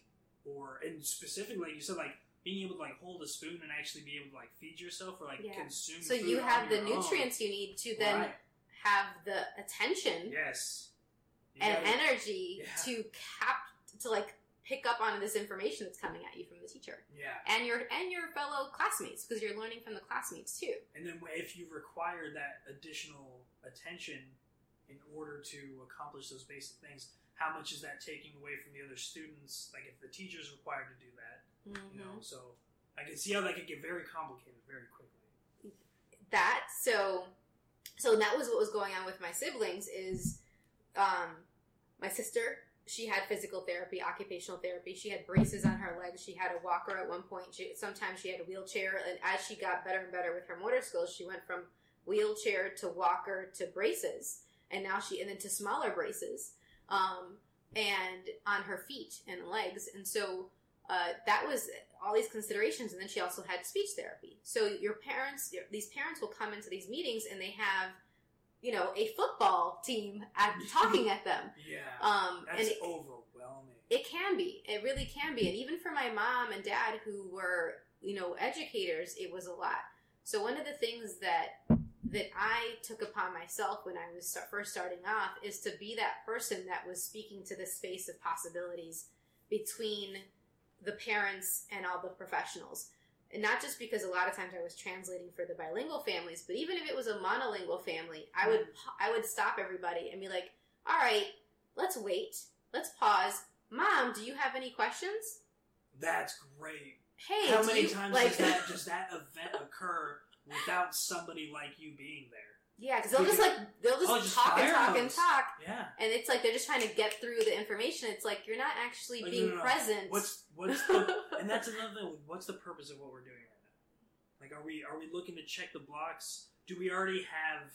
or and specifically, like you said, like being able to like hold a spoon and actually be able to like feed yourself or like Yeah. consume. so you have the your own. nutrients you need to then Right. Have the attention Yes. You and gotta- energy Yeah. to cap to like pick up on this information that's coming at you from the teacher Yeah. and your and your fellow classmates because you're learning from the classmates too. And then if you require that additional attention in order to accomplish those basic things, how much is that taking away from the other students? Like if the teacher's required to do that, you know, mm-hmm. so I can see how that could get very complicated very quickly. that so so that was what was going on with my siblings is um my sister she had physical therapy occupational therapy. She had braces on her legs. She had a walker at one point. She, sometimes she had a wheelchair. And as she got better and better with her motor skills she went from wheelchair to walker to braces. And now she and then to smaller braces um and on her feet and legs. And so uh, that was all these considerations and then she also had speech therapy. So your parents your, these parents will come into these meetings and they have you know a football team at, [laughs] talking at them. Yeah. um That's and it, overwhelming. it can be. It really can be. And even for my mom and dad who were you know educators it was a lot. So one of the things that that I took upon myself when I was start, first starting off is to be that person that was speaking to the space of possibilities between the parents and all the professionals. And not just because a lot of times I was translating for the bilingual families, but even if it was a monolingual family, I would mm. I would stop everybody and be like, "All right, let's wait. Let's pause. Mom, do you have any questions?" That's great. Hey, How many you- times like, does that [laughs] does that event occur without somebody like you being there? Yeah, because they'll just like they'll just, Oh, just talk and talk and talk, Yeah. and it's like they're just trying to get through the information. It's like you're not actually Like, being no, no, no. present. What's what's the [laughs] and that's another thing. What's the purpose of what we're doing right now? Like, are we are we looking to check the blocks? Do we already have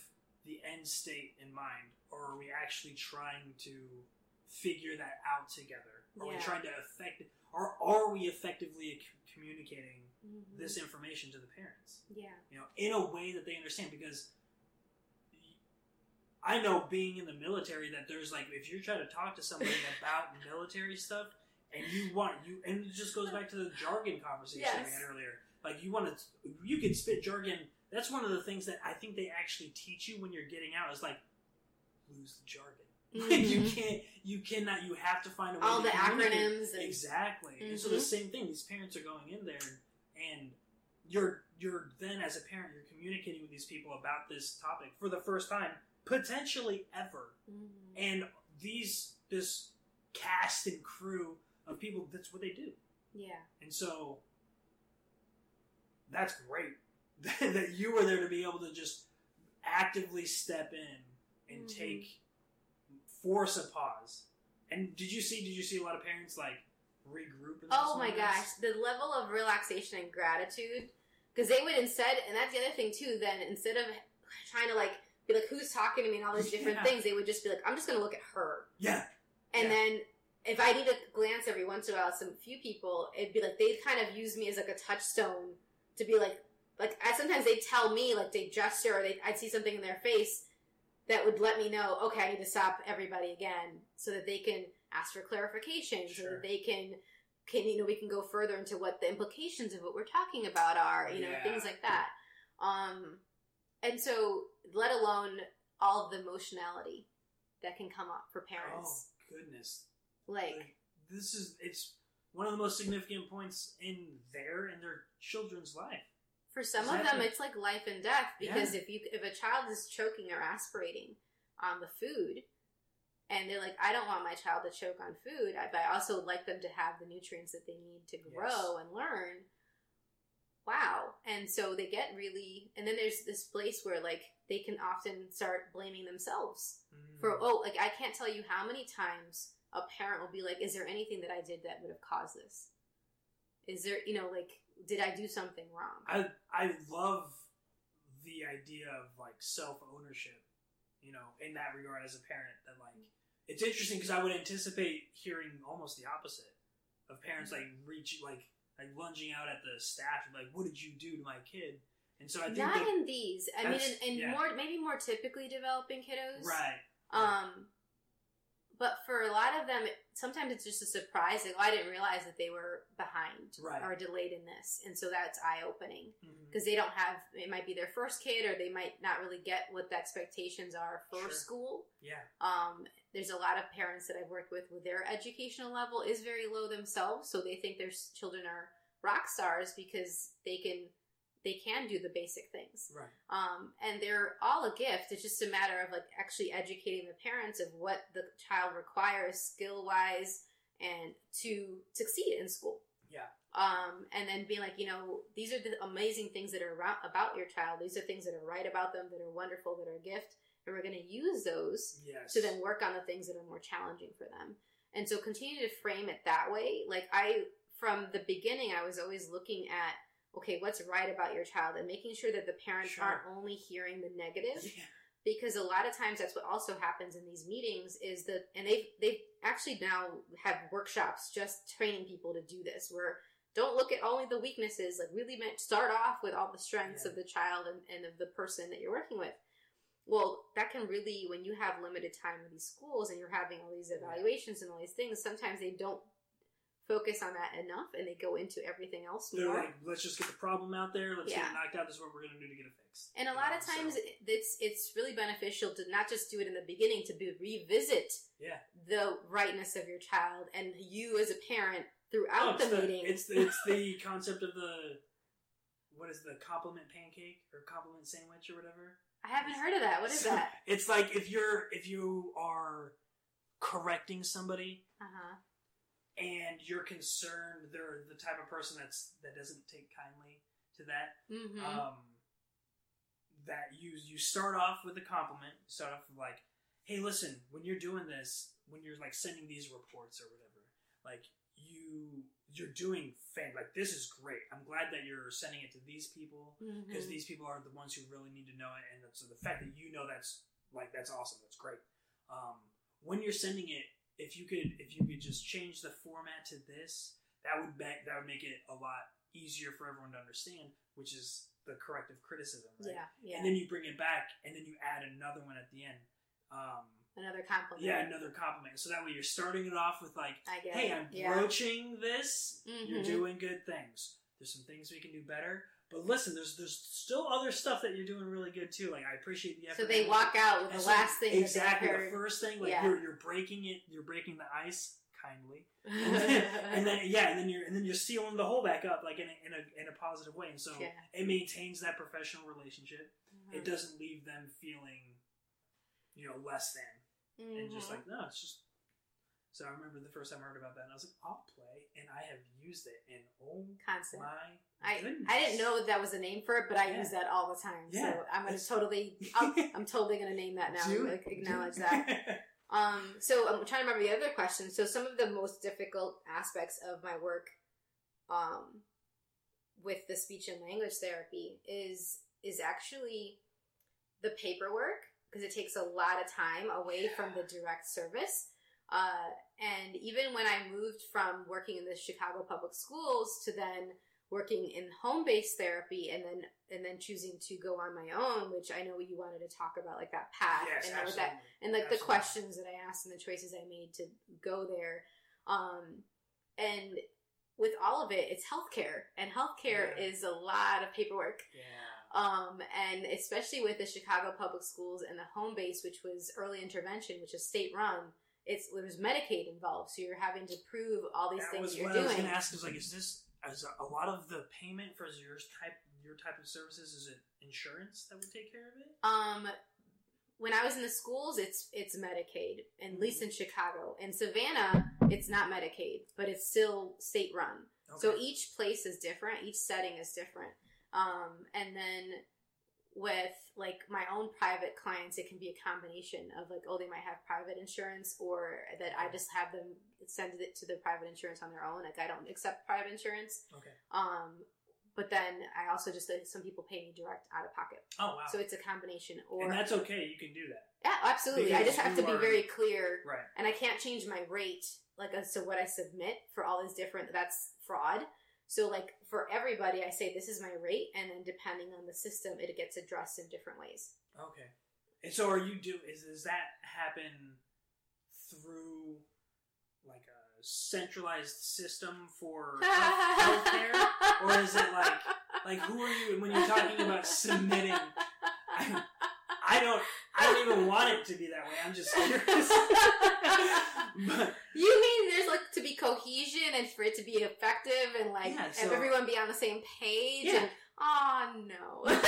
the end state in mind, or are we actually trying to figure that out together? Are we trying to affect, or are we effectively communicating Mhm. this information to the parents? Yeah. you know, in a way that they understand. Because I know being in the military that there's like if you're trying to talk to somebody [laughs] about military stuff and you want you and it just goes back to the jargon conversation we had earlier. Like you want to, you can spit jargon. That's one of the things that I think they actually teach you when you're getting out is like lose the jargon. [laughs] Like you can't, you cannot, you have to find a way all to the acronyms and Exactly. And so the Mhm. same thing. These parents are going in there, and you're you're then as a parent, you're communicating with these people about this topic for the first time, potentially ever. Mhm. And these this cast and crew of people, that's what they do. yeah, And so that's great [laughs] that you were there to be able to just actively step in and Mhm. take force a pause. And did you see? Did you see a lot of parents like regroup? In Oh my gosh, the level of relaxation and gratitude. Because they would instead, and that's the other thing too. Then instead of trying to like be like, "Who's talking to me?" and all these different Yeah. things, they would just be like, "I'm just going to look at her." Yeah, And Yeah. then if I need to glance every once in a while at some few people, it'd be like they'd kind of use me as like a touchstone to be like, like I sometimes they'd tell me like they gesture or they I'd see something in their face that would let me know, okay, I need to stop everybody again so that they can ask for clarification, so Sure. that they can can you know we can go further into what the implications of what we're talking about are, you know, Yeah. things like that. Um, and so let alone all the emotionality that can come up for parents. Oh goodness! Like, Like, this is it's one of the most significant points in their and their children's life. for some of them, it's like life and death because Yeah. if you if a child is choking or aspirating on the food, and they're like, I don't want my child to choke on food, but I also like them to have the nutrients that they need to grow and learn. Wow, and so they get really, and then there's this place where like they can often start blaming themselves for Mm. oh like i can't tell you how many times a parent will be like is there anything that i did that would have caused this is there you know like did i do something wrong I I love the idea of like self ownership, you know, in that regard as a parent. That like it's interesting because I would anticipate hearing almost the opposite of parents like reach like like lunging out at the staff and like, "What did you do to my kid?" And so I think not that, in these i mean in, in yeah. more maybe more typically developing kiddos right, um but for a lot of them sometimes it's just a surprise like oh, i didn't realize that they were behind Right. or delayed in this and so that's eye-opening Mhm. because they don't have it might be their first kid or they might not really get what the expectations are for Sure. school yeah, um, there's a lot of parents that I've worked with where their educational level is very low themselves, so they think their children are rock stars because they can they can do the basic things. right, Um, and they're all a gift. It's just a matter of like actually educating the parents of what the child requires skill wise and to succeed in school. yeah, Um, and then being like, you know, these are the amazing things that are ra- about your child. These are things that are right about them, that are wonderful, that are a gift, and we're going to use those yes. to then work on the things that are more challenging for them. And so continue to frame it that way. Like I from the beginning I was always looking at okay, what's right about your child and making sure that the parents Sure. aren't only hearing the negative yeah, because a lot of times that's what also happens in these meetings is that and they've they've actually now have workshops just training people to do this where don't look at only the weaknesses like really meant start off with all the strengths Yeah. of the child and, and of the person that you're working with well that can really when you have limited time with these schools and you're having all these evaluations and all these things sometimes they don't focus on that enough and they go into everything else They're more. like, let's just get the problem out there. Let's get it knocked out. This is what we're gonna do to get it fixed. and a lot know, of times so- it's it's really beneficial to not just do it in the beginning to be, revisit yeah. the rightness of your child and you as a parent throughout Oh, the, the, meeting. It's it's the [laughs] concept of the what is the compliment pancake or compliment sandwich or whatever. I haven't heard of that. What is So, that? It's like if you're if you are correcting somebody Uh huh. And you're concerned they're the type of person that's that doesn't take kindly to that. hmm Um, that you you start off with a compliment. You start off with like, hey, listen, when you're doing this, when you're like sending these reports or whatever, like you you're doing fan like this is great. I'm glad that you're sending it to these people Mm-hmm. because these people are the ones who really need to know it, and so the fact that you know that's like that's awesome. That's great. Um, when you're sending it, if you could if you could just change the format to this, that would make that would make it a lot easier for everyone to understand, which is the corrective criticism, right? Yeah, yeah. And then you bring it back, and then you add another one at the end. Um, Another compliment. yeah, another compliment. So that way you're starting it off with like, I "Hey, it. I'm yeah. broaching this. You're Mhm. doing good things. There's some things we can do better, but listen, there's there's still other stuff that you're doing really good too. Like I appreciate the effort. So they walk out with the so- last thing exactly the first thing. Like Yeah. you're you're breaking it. You're breaking the ice kindly, [laughs] and then, and then yeah, and then you're and then you're sealing the hole back up like in a, in a in a positive way. And so Yeah. it maintains that professional relationship. Mhm. It doesn't leave them feeling, you know, less than and just Mhm. like no, it's just. So I remember the first time I heard about that, and I was like, "I'll play," and I have used it, and oh concept. my I goodness. I didn't know that was a name for it, but I Yeah. use that all the time. Yeah. So I'm gonna totally, [laughs] I'll, I'm totally gonna name that now. Do and, like, acknowledge Do that. [laughs] Um, so I'm trying to remember the other question. So some of the most difficult aspects of my work, um, with the speech and language therapy is is actually the paperwork because it takes a lot of time away from the direct service. Uh, and even when I moved from working in the Chicago public schools to then working in home-based therapy and then and then choosing to go on my own, which I know you wanted to talk about like that path yes, and absolutely. that and like the questions that I asked and the choices I made to go there. Um, and with all of it, it's healthcare, and healthcare Yeah. is a lot of paperwork. Yeah. Um, and especially with the Chicago public schools and the home base, which was early intervention, which is state run. It's there's Medicaid involved, so you're having to prove all these That things was you're what I was going to ask. Is like, is this is a lot of the payment for your type your type of services? Is it insurance that would take care of it? Um, when I was in the schools, it's it's Medicaid, at least Mm-hmm. in Chicago. In Savannah, it's not Medicaid, but it's still state run. So each place is different. Each setting is different. Um, and then with like my own private clients, it can be a combination of like, oh, they might have private insurance, or that I just have them send it to the private insurance on their own. Like I don't accept private insurance. okay. Um, but then I also just some people pay me direct out of pocket. Oh wow. So it's a combination. Or and that's okay. You can do that. yeah, absolutely. I just have to you be are- very clear, Right. and I can't change my rate like as to what I submit for all these different. That's fraud. So like for everybody, I say this is my rate, and then depending on the system, it gets addressed in different ways. Okay. And so, are you do? Is does that happen through like a centralized system for health- [laughs] healthcare, or is it like like who are you when you're talking about submitting? I, I don't. I don't even want it to be that way. I'm just curious. [laughs] but You mean there's like to be cohesion and for it to be effective and like Yeah, have so- everyone be on the same page? Yeah. And oh no,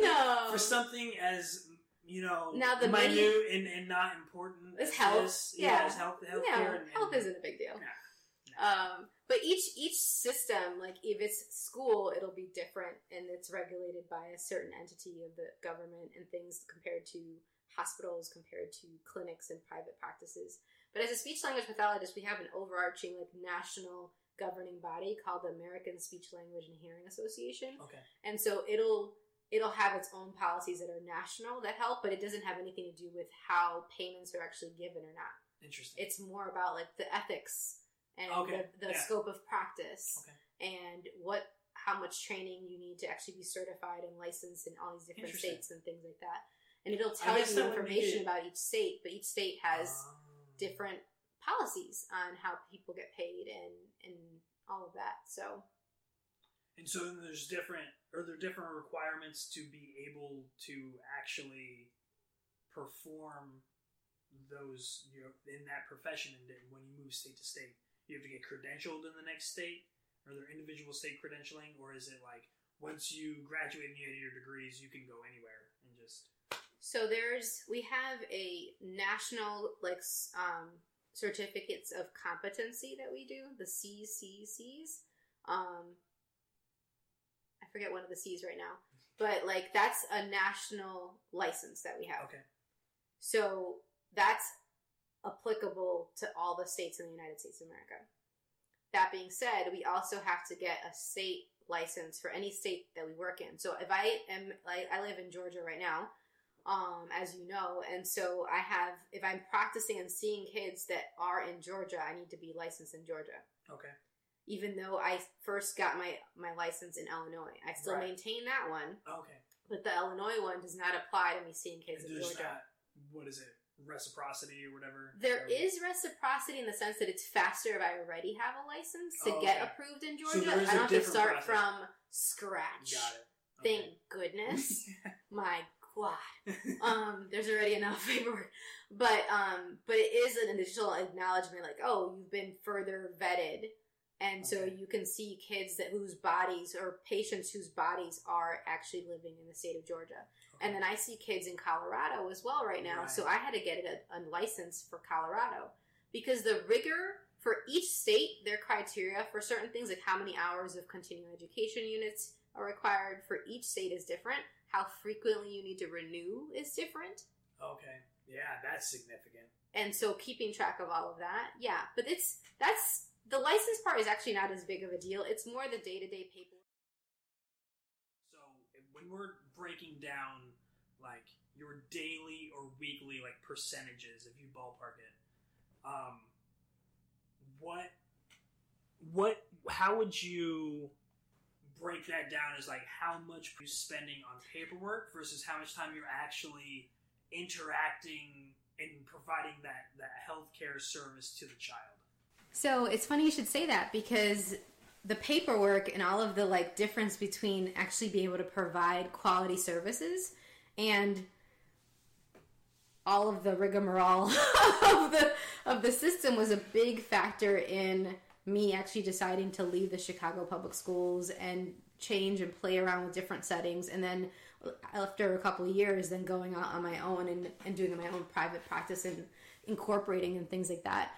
[laughs] no. for something as you know Now the minute and, and not important It's as health, this, yeah. as health healthcare no, and, and, health isn't a big deal. Nah, Um, but each each system, like if it's school, it'll be different, and it's regulated by a certain entity of the government and things compared to hospitals, compared to clinics and private practices. But as a speech language pathologist, we have an overarching like national governing body called the American Speech Language and Hearing Association, okay. And so it'll it'll have its own policies that are national that help, but it doesn't have anything to do with how payments are actually given or not. Interesting. It's more about like the ethics and Okay, the, the yeah. scope of practice Okay. and what how much training you need to actually be certified and licensed in all these different states and things like that and it'll tell you guess that would make information about each state but each state has Um, different policies on how people get paid and and all of that. So And so then there's different, are there different requirements to be able to actually perform those, you know, in that profession? And then when you move state to state, you have to get credentialed in the next state? Are there individual state credentialing, or is it like once you graduate and you get your degrees, you can go anywhere and just? So there's we have a national like um, certificates of competency that we do, the CCCs. Um, I forget one of the C's right now, but like that's a national license that we have. Okay. So that's applicable to all the states in the United States of America. That being said, we also have to get a state license for any state that we work in. So if I am like I live in Georgia right now, um, as you know, and so I have if I'm practicing and seeing kids that are in Georgia, I need to be licensed in Georgia. Okay. Even though I first got my my license in Illinois, I still Right. maintain that one, Okay. but the Illinois one does not apply to me seeing kids in Georgia. not, what is it, reciprocity or whatever? There is reciprocity in the sense that it's faster if I already have a license to Oh, get okay. approved in Georgia. is I don't have to start process. from scratch. Got it. Thank goodness. [laughs] My God. [laughs] Um, there's already enough paperwork. But um, but it is an additional acknowledgement like, oh, you've been further vetted. And so Okay. you can see kids that whose bodies or patients whose bodies are actually living in the state of Georgia. And then I see kids in Colorado as well right now. Right. So I had to get a, a license for Colorado because the rigor for each state, their criteria for certain things, like how many hours of continuing education units are required for each state is different. How frequently you need to renew is different. Okay. Yeah, that's significant. And so keeping track of all of that, yeah. But it's that's the license part is actually not as big of a deal. It's more the day to day paperwork. So when we're breaking down like your daily or weekly like percentages, if you ballpark it, um, what, what, how would you break that down as like how much are you spending on paperwork versus how much time you're actually interacting and providing that that healthcare service to the child? So it's funny you should say that because the paperwork and all of the like difference between actually being able to provide quality services and all of the rigmarole [laughs] of the of the system was a big factor in me actually deciding to leave the Chicago public schools and change and play around with different settings. And then after a couple of years then going out on my own and, and doing my own private practice and incorporating and things like that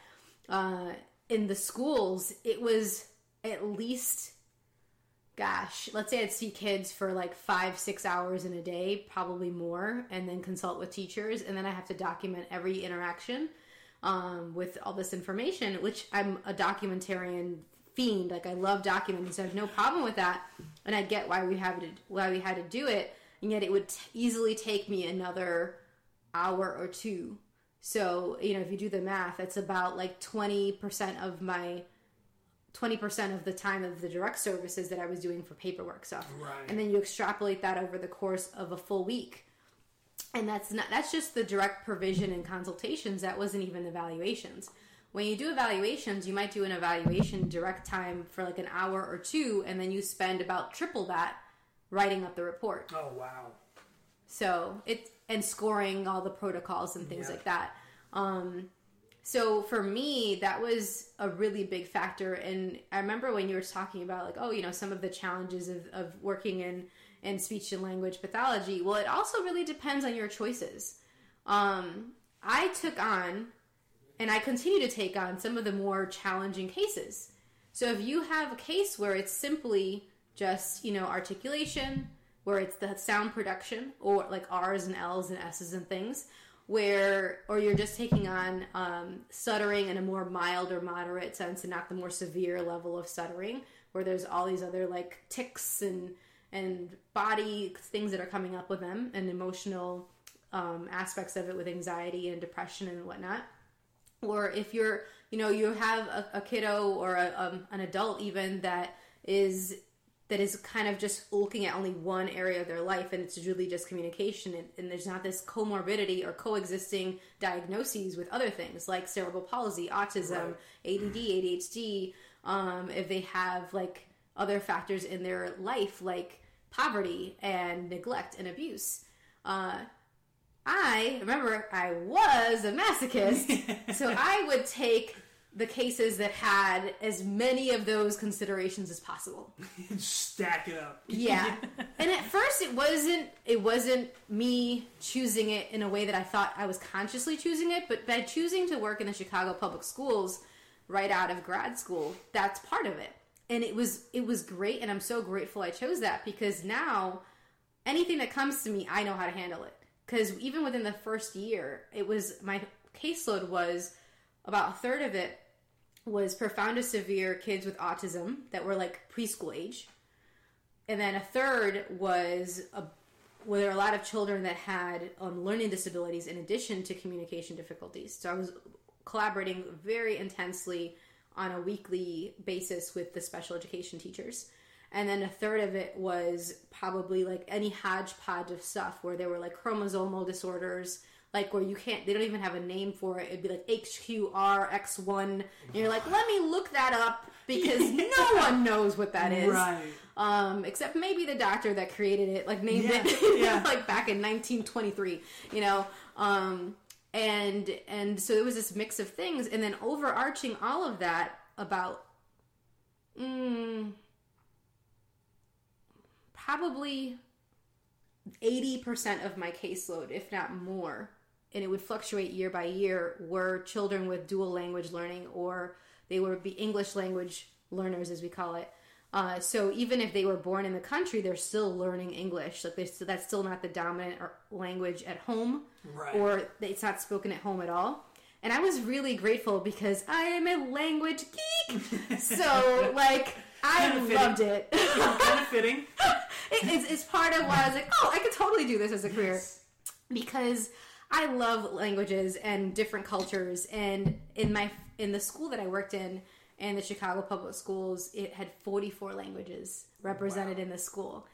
uh, in the schools it was at least gosh let's say i'd see kids for like five six hours in a day probably more and then consult with teachers and then i have to document every interaction um, with all this information which i'm a documentarian fiend. Like i love documenting so i have no problem with that and i get why we have to why we had to do it and yet it would t- easily take me another hour or two. So you know if you do the math it's about like 20% of my 20% of the time of the direct services that I was doing for paperwork stuff. Right. And then you extrapolate that over the course of a full week. And that's not that's just the direct provision and consultations. That wasn't even evaluations. When you do evaluations, you might do an evaluation direct time for like an hour or two and then you spend about triple that writing up the report. Oh wow. So it and scoring all the protocols and things like that. Um, so for me, that was a really big factor. And I remember when you were talking about like, oh, you know, some of the challenges of, of working in in speech and language pathology. Well, it also really depends on your choices. Um, I took on, and I continue to take on some of the more challenging cases. So if you have a case where it's simply just, you know, articulation, where it's the sound production, or like R's and L's and S's and things, where, or you're just taking on um, stuttering in a more mild or moderate sense and not the more severe level of stuttering, where there's all these other like tics and and body things that are coming up with them and emotional um, aspects of it with anxiety and depression and whatnot. Or if you're you know you have a, a kiddo or a, um, an adult even that is that is kind of just looking at only one area of their life and it's really just communication and, and there's not this comorbidity or coexisting diagnoses with other things like cerebral palsy autism add adhd um, if they have like other factors in their life like poverty and neglect and abuse. Uh, i remember i was a masochist [laughs] so i would take the cases that had as many of those considerations as possible. [laughs] Stack it up. Yeah. [laughs] and at first it wasn't it wasn't me choosing it in a way that I thought I was consciously choosing it, but by choosing to work in the Chicago public schools right out of grad school, that's part of it. And it was it was great and I'm so grateful I chose that because now anything that comes to me, I know how to handle it. Cuz even within the first year, it was my caseload was about a third of it was profound to severe kids with autism that were like preschool age. And then a third was a, where there were a lot of children that had um, learning disabilities in addition to communication difficulties. So I was collaborating very intensely on a weekly basis with the special education teachers. And then a third of it was probably like any hodgepodge of stuff where there were like chromosomal disorders, like where you can't they don't even have a name for it. It'd be like hqrx1 and you're like let me look that up because [laughs] no one knows what that is. Right. um except maybe the doctor that created it like named Yeah, it [laughs] yeah. like back in 1923 you know? Um and and so there was this mix of things. And then overarching all of that about mm, probably 80% of my caseload, if not more, and it would fluctuate year by year, were children with dual language learning or they would be English language learners, as we call it. Uh, so even if they were born in the country, they're still learning English. Like they still, that's still not the dominant language at home, Right. or it's not spoken at home at all. And I was really grateful because I am a language geek. [laughs] so like I loved it. [laughs] kind of fitting. [laughs] It- it's, it's part of why I was like, oh, I could totally do this as a career because I love languages and different cultures. And in my in the school that I worked in, in the Chicago public schools, it had 44 languages represented in the school.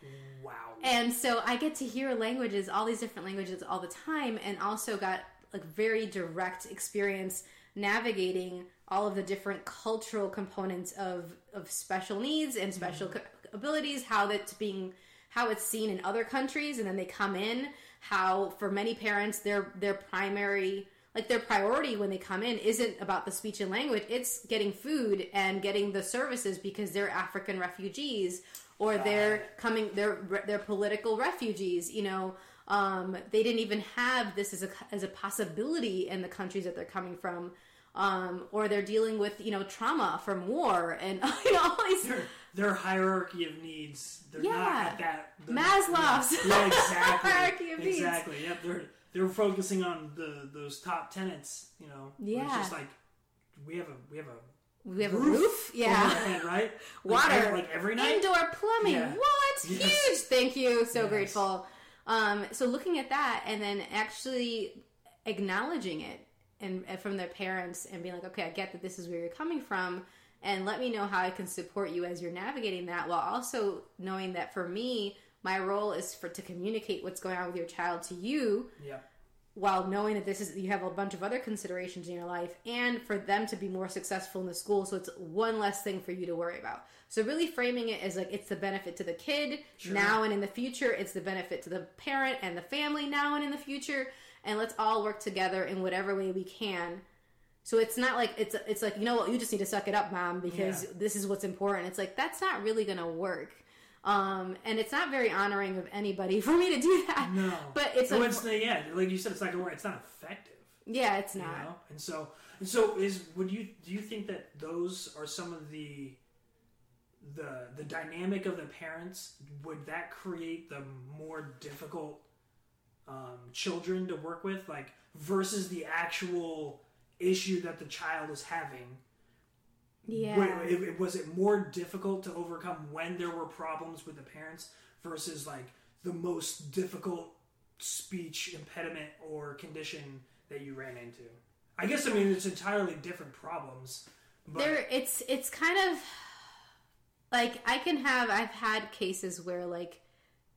Wow. And so I get to hear languages, all these different languages all the time, and also got like very direct experience navigating all of the different cultural components of of special needs and special Mm-hmm. abilities, how that's being how it's seen in other countries, and then they come in. How for many parents, their their primary like their priority when they come in isn't about the speech and language. It's getting food and getting the services because they're african refugees or they're coming they're they're political refugees you know? Um, they didn't even have this as a as a possibility in the countries that they're coming from um, or they're dealing with you know trauma from war and [laughs] you know all these Their, hierarchy of needs, they're not Yeah. at that. the- Maslow's Yeah, exactly. hierarchy of needs. exactly. Yep. They're they're focusing on the those top tenants. You know. Yeah. It's just like we have a we have a we have a roof, yeah head, right? Like [laughs] water every, like every night. indoor plumbing Yeah. what [laughs] Yes. huge thank you so Yes. grateful um, so looking at that and then actually acknowledging it and, and from their parents and being like okay i get that this is where you're coming from and let me know how i can support you as you're navigating that while also knowing that for me my role is for to communicate what's going on with your child to you Yeah. while knowing that this is you have a bunch of other considerations in your life and for them to be more successful in the school so it's one less thing for you to worry about so really framing it as like it's the benefit to the kid Sure. now and in the future it's the benefit to the parent and the family now and in the future and let's all work together in whatever way we can so it's not like it's it's like you know what you just need to suck it up mom because Yeah. this is what's important it's like that's not really gonna work um, and it's not very honoring of anybody [laughs] for me to do that No. but it's a, it's the, yeah, like you said, it's not gonna work. It's not effective. yeah it's you not know? And so, and so is would you do you think that those are some of the the the dynamic of the parents? Would that create the more difficult um, children to work with, like versus the actual issue that the child is having? Yeah. It- it- was it more difficult to overcome when there were problems with the parents versus like the most difficult speech impediment or condition that you ran into? I guess I mean it's entirely different problems. But there it's it's kind of like I can have I've had cases where like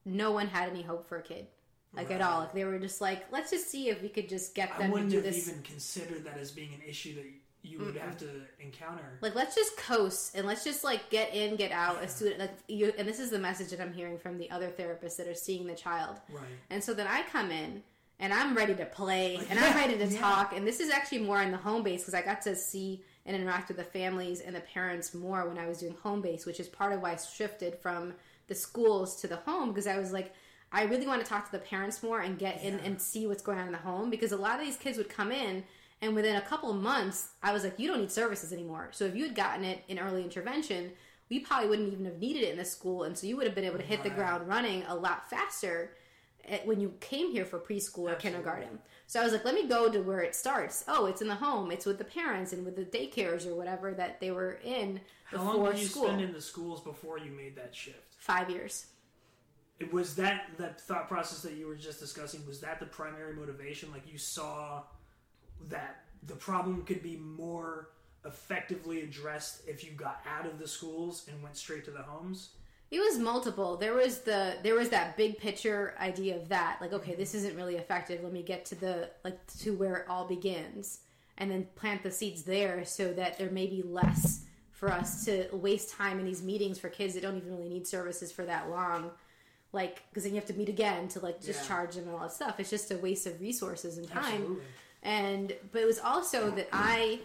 no one had any hope for a kid. Like at all. Like they were just like, let's just see if we could just get I them to wouldn't do have this. even considered that as being an issue that you would have to encounter. Like let's just coast and let's just like get in, get out as soon like you and this is the message that I'm hearing from the other therapists that are seeing the child. Right. And so then I come in and I'm ready to play Like, and I'm ready to yeah. talk. And this is actually more in the home base because I got to see and interact with the families and the parents more when I was doing home base, which is part of why I shifted from the schools to the home because I was like, I really want to talk to the parents more and get in Yeah. and see what's going on in the home because a lot of these kids would come in and within a couple of months, I was like, you don't need services anymore. So if you had gotten it in early intervention, we probably wouldn't even have needed it in the school. And so you would have been able to hit the ground running a lot faster at- when you came here for preschool or kindergarten. So I was like, let me go to where it starts. Oh, it's in the home. It's with the parents and with the daycares or whatever that they were in How before long did you school. spend in the schools before you made that shift? Five years. Was that that thought process that you were just discussing. Was that the primary motivation? Like you saw that the problem could be more effectively addressed if you got out of the schools and went straight to the homes. It was multiple. There was the there was that big picture idea of that. Like, okay, this isn't really effective. Let me get to the like to where it all begins, and then plant the seeds there so that there may be less for us to waste time in these meetings for kids that don't even really need services for that long. Like, because then you have to meet again to like discharge them and all that stuff. It's just a waste of resources and time. Absolutely. and but it was also that I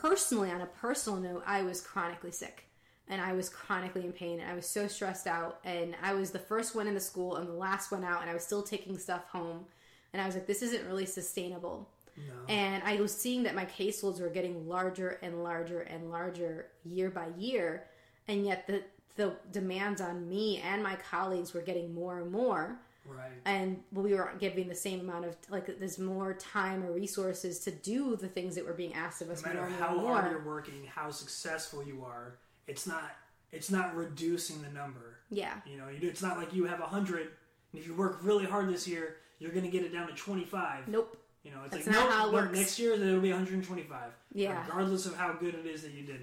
personally on a personal note I was chronically sick. And I was chronically in pain. And I was so stressed out. And I was the first one in the school and the last one out. And I was still taking stuff home. And I was like this isn't really sustainable. No. and I was seeing that my caseloads were getting larger and larger and larger year by year. And yet the the demands on me and my colleagues were getting more and more right. and we weren't giving the same amount of like there's more time or resources to do the things that were being asked of us No matter how more. hard you're working, how successful you are, it's not it's not reducing the number. yeah, You know, it's not like you have a hundred, and if you work really hard this year, you're going to get it down to twenty five. nope. You know, it's That's like not nope, how it works. next year it'll be 125. Yeah. regardless of how good it is that you did.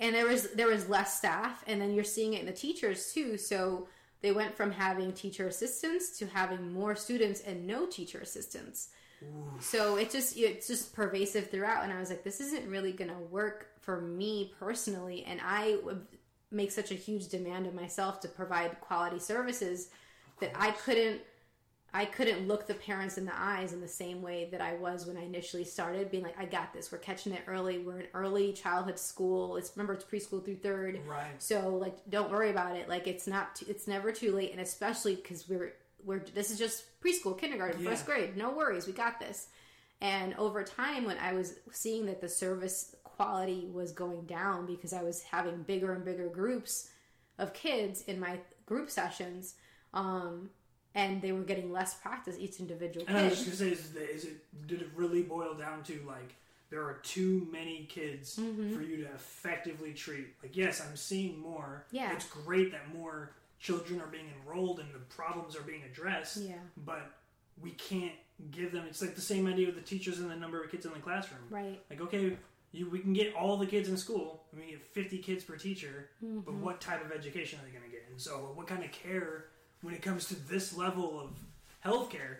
And there was there was less staff, and then you're seeing it in the teachers too. So they went from having teacher assistants to having more students and no teacher assistants. So it just it's just pervasive throughout, and I was like, this isn't really to work for me personally, and I would make such a huge demand of myself to provide quality services that I couldn't I couldn't look the parents in the eyes in the same way that I was when I initially started, being like, I got this. We're catching it early. We're in early childhood school. It's remember it's preschool through third. Right. So like, don't worry about it. Like, it's not. Too, it's never too late, and especially because we're we're this is just preschool, kindergarten, Yeah. first grade. No worries, we got this. And over time, when I was seeing that the service quality was going down because I was having bigger and bigger groups of kids in my group sessions, um, and they were getting less practice each individual And I was just gonna say, is, it- is it did it really boil down to like there are too many kids Mm-hmm. for you to effectively treat? Like, yes, I'm seeing more. Yeah. it's great that more children are being enrolled and the problems are being addressed. Yeah. but we can't give them. It's like the same idea with the teachers and the number of kids in the classroom. Right. Like, okay, you, we can get all the kids in school. We get 50 kids per teacher, but Mm-hmm. what type of education are they going to get? And so, what kind of care when it comes to this level of healthcare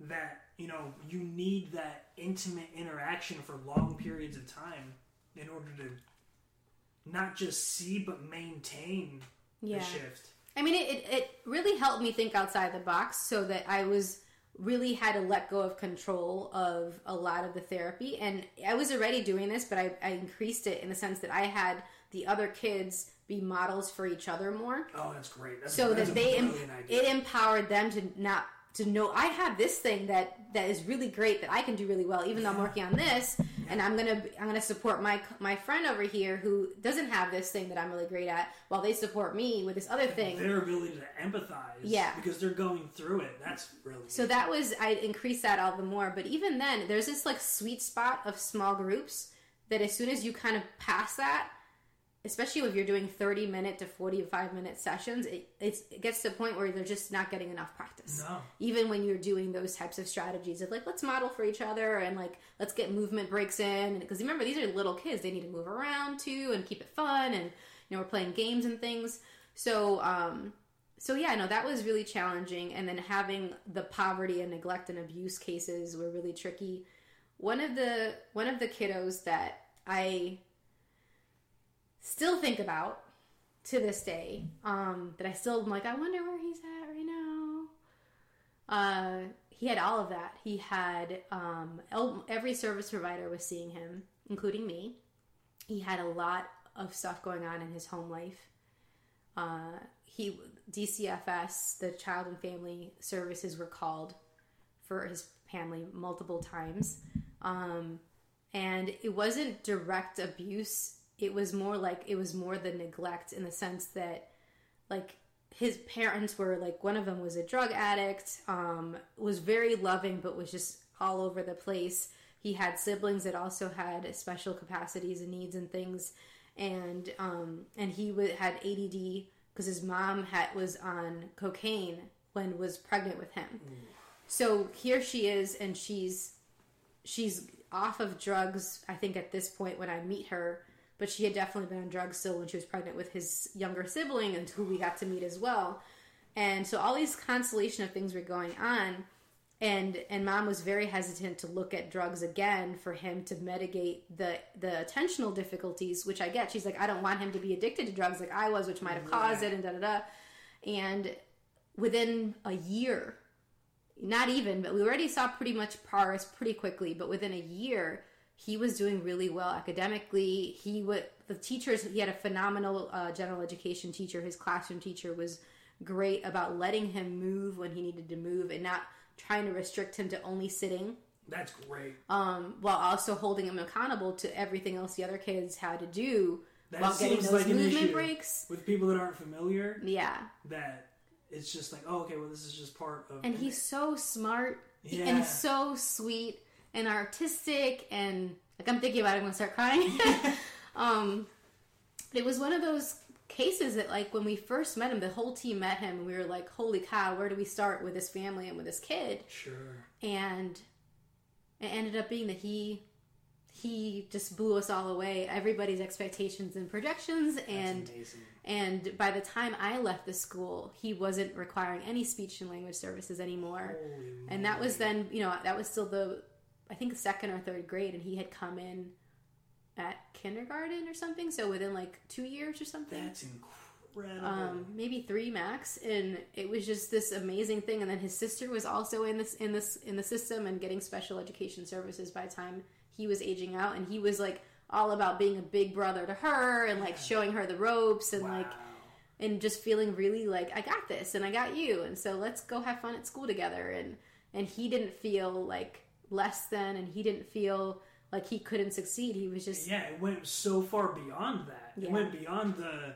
that, you know, you need that intimate interaction for long periods of time in order to not just see but maintain Yeah. the shift. I mean, it, it, it really helped me think outside the box so that I was really had to let go of control of a lot of the therapy. And I was already doing this, but I, I increased it in the sense that I had the other kids be models for each other more. Oh, that's great. That's, so that's that they em- it empowered them to not to know I have this thing that that is really great that I can do really well even though I'm working on this and I'm gonna I'm gonna support my my friend over here who doesn't have this thing that I'm really great at while they support me with this other thing their ability to empathize Yeah. because they're going through it that's really so that was I increased that all the more but even then there's this like sweet spot of small groups that as soon as you kind of pass that especially if you're doing 30 minute to 45 minute sessions it, it's, it gets to a point where they're just not getting enough practice no even when you're doing those types of strategies of like let's model for each other and like let's get movement breaks in because remember these are little kids they need to move around too and keep it fun and you know, we're playing games and things. So, um, so yeah, no, that was really challenging. And then having the poverty and neglect and abuse cases were really tricky. One of the one of the kiddos that I still think about to this day, um, that I still am like, I wonder where he's at right now. Uh, he had all of that. He had um, every service provider was seeing him, including me. He had a lot of stuff going on in his home life. Uh, he DCFS, the Child and Family Services, were called for his family multiple times, um, and it wasn't direct abuse. It was more like it was more the neglect in the sense that, like his parents were like one of them was a drug addict um, was very loving but was just all over the place. He had siblings that also had special capacities and needs and things. And um, and he w- had ADD because his mom had was on cocaine when was pregnant with him. Mm. so here she is and she's she's off of drugs i think at this point when i meet her but she had definitely been on drugs still when she was pregnant with his younger sibling and [laughs] who we got to meet as well. And so all these constellation of things were going on and and mom was very hesitant to look at drugs again for him to mitigate the the attentional difficulties which i get. She's like i don't want him to be addicted to drugs like i was which might have caused it and da da da. And within a year not even but we already saw pretty much progress pretty quickly but within a year he was doing really well academically. He would the teachers. He had a phenomenal uh, general education teacher. His classroom teacher was great about letting him move when he needed to move and not trying to restrict him to only sitting. That's great. Um, while also holding him accountable to everything else the other kids had to do that while getting those like movement breaks with people that aren't familiar. Yeah, that it's just like, oh, okay, well, this is just part of. And he's so smart yeah. and so sweet and artistic and like I'm thinking about it, I'm gonna start crying. [laughs] um, it was one of those cases that like when we first met him, the whole team met him, and we were like, "Holy cow, where do we start with this family and with this kid?" Sure. And it ended up being that he he just blew us all away. Everybody's expectations and projections, and and by the time I left the school, he wasn't requiring any speech and language services anymore. Holy and that was then, you know, that was still the I think second or third grade, and he had come in at kindergarten or something. So within like two years or something. That's incredible. Um, maybe three max, and it was just this amazing thing. And then his sister was also in this in this in the system and getting special education services by the time he was aging out, and he was like all about being a big brother to her and like showing her the ropes and wow. like and just feeling really like I got this and I got you and so let's go have fun at school together and and he didn't feel like less than and he didn't feel like he couldn't succeed. He was just yeah. It went so far beyond that. Yeah. It went beyond the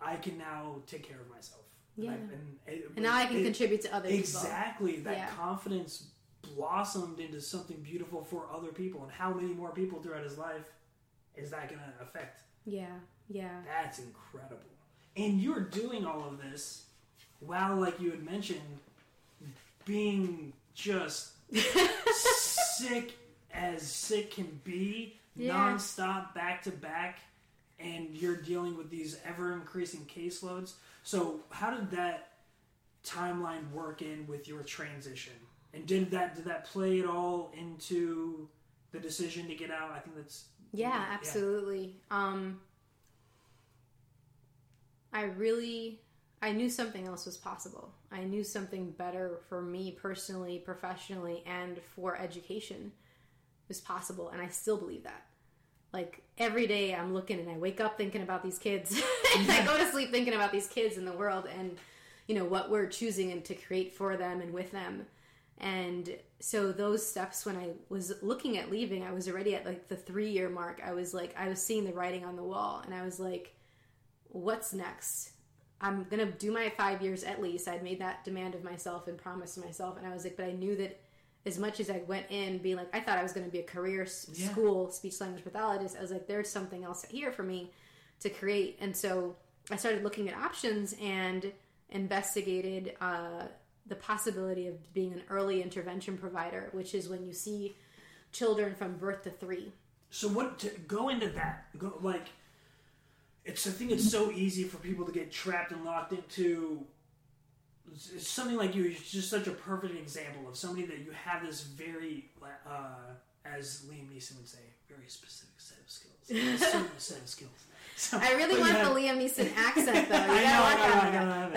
I can now take care of myself. Yeah, and, and, it, and now I can it, contribute to other exactly, people. Exactly, that yeah. confidence blossomed into something beautiful for other people. And how many more people throughout his life is that going to affect? Yeah, yeah. That's incredible. And you're doing all of this while, like you had mentioned, being just [laughs] sick as sick can be, yeah. nonstop, back to back, and you're dealing with these ever increasing caseloads. So, how did that timeline work in with your transition? And did that did that play at all into the decision to get out? I think that's yeah, absolutely. Um, I really I knew something else was possible. I knew something better for me personally, professionally, and for education was possible, and I still believe that. Like every day, I'm looking and I wake up thinking about these kids, [laughs] I go to sleep thinking about these kids in the world, and you know what we're choosing and to create for them and with them. And so those steps, when I was looking at leaving, I was already at like the three year mark. I was like, I was seeing the writing on the wall, and I was like, what's next? I'm gonna do my five years at least. I'd made that demand of myself and promised myself, and I was like, but I knew that as much as I went in being like, I thought I was gonna be a career yeah. school speech language pathologist. I was like, there's something else here for me to create, and so I started looking at options and investigated uh, the possibility of being an early intervention provider, which is when you see children from birth to three. So what to go into that? Go like it's I think it's so easy for people to get trapped and locked into it's- something like you. You're just such a perfect example of somebody that you have this very, uh, as Liam Neeson would say, very specific set of skills, [laughs] certain set of skills. So, I really want have- the Liam Neeson accent though. You [laughs] I know, I know, on I that.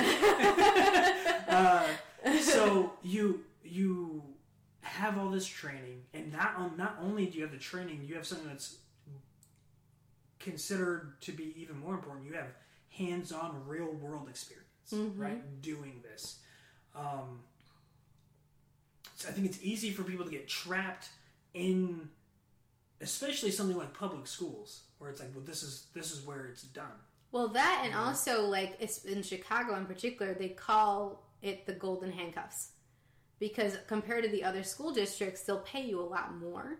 know, I know. Uh, so you you have all this training, and not on, not only do you have the training, you have something that's considered to be even more important. You have hands-on, real-world experience, Mhm. right? Doing this. Um, so I think it's easy for people to get trapped in, especially something like public schools, where it's like, well, this is this is where it's done. Well, that and Yeah. also like it's in Chicago in particular, they call it the golden handcuffs because compared to the other school districts, they'll pay you a lot more,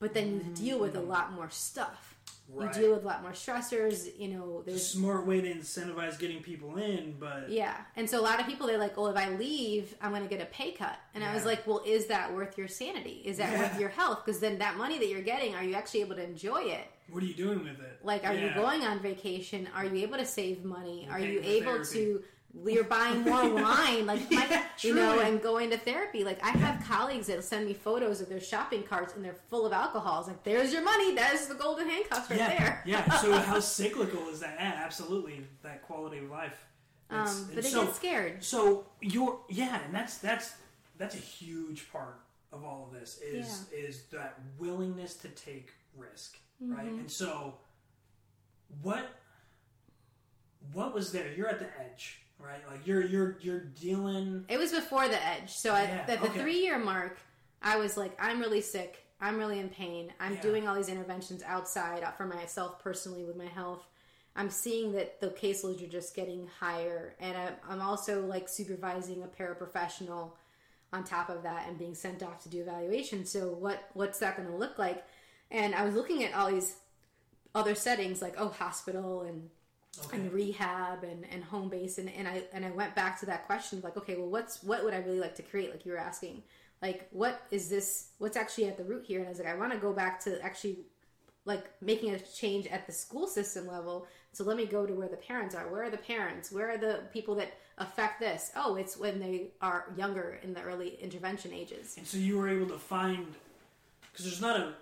but then you deal with a mm. lot more stuff. Right. You deal with a lot more stressors. You know, It's a smart way to incentivize getting people in, but yeah, and so a lot of people they're like, well, if I leave, I'm going to get a pay cut, and I was like, well, is that worth your sanity? Is that Yeah. worth your health? Because then that money that you're getting, are you actually able to enjoy it? what are you doing with it? Like, are you going on vacation? Are you able to save money? You're Are you able therapy. to? You're buying more [laughs] wine, like my, Yeah, [laughs] you know, and going to therapy. Like I have colleagues that send me photos of their shopping carts and they're full of alcohol. It's like, there's your money. There's the golden handcuffs right yeah, there. yeah. So [laughs] how cyclical is that? Yeah, absolutely. That quality of life. It's- Um, but they so, get scared. So you're yeah, and that's that's that's a huge part of all of this is is that willingness to take risk, right? Mm-hmm. And so what what was there? You're at the edge, right? Like you're you're you're dealing It was before the edge. So I, Yeah, at the okay. three year mark, I was like, I'm really sick. I'm really in pain. I'm Yeah. doing all these interventions outside uh, for myself personally with my health. I'm seeing that the caseloads are just getting higher, and I'm, I'm also like supervising a paraprofessional on top of that and being sent off to do evaluation. So what what's that going to look like? And I was looking at all these other settings like oh hospital and okay. and rehab and, and home base and, and I and I went back to that question of like okay well what's what would I really like to create? Like you were asking like what is this what's actually at the root here? And I was like I want to go back to actually like making a change at the school system level. So let me go to where the parents are. Where are the parents? Where are the people that affect this? Oh it's when they are younger in the early intervention ages. And so you were able to find because there's not a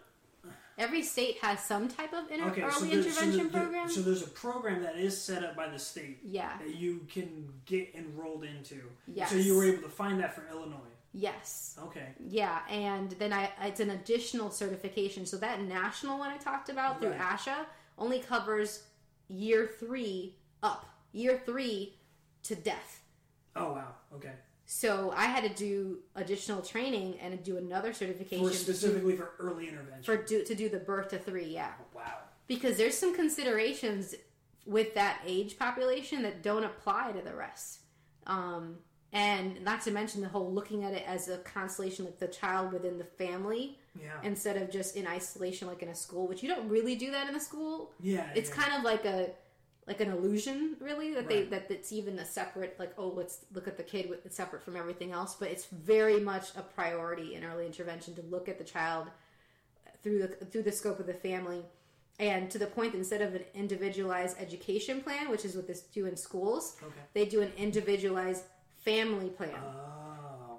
every state has some type of inter- okay. early so, there's, so, intervention there- program so there's a program that is set up by the state yeah that you can get enrolled into. Yes. So you were able to find that for Illinois. yes Okay. Yeah, and then I it's an additional certification. So that national one I talked about through Right. ASHA only covers year three up, year three to death. Oh wow. Okay. So I had to do additional training and do another certification For to do- specifically for early intervention. for do to do the birth to three. Yeah, wow. because there's some considerations with that age population that don't apply to the rest. Um, and not to mention the whole looking at it as a constellation, like the child within the family Yeah. instead of just in isolation like in a school which you don't really do that in a school yeah. it's yeah. kind of like a like an illusion really that they that it's even a separate like oh let's look at the kid with it's separate from everything else but it's very much a priority in early intervention to look at the child through the through the scope of the family and to the point that instead of an individualized education plan which is what they do in schools Okay. they do an individualized family plan Oh,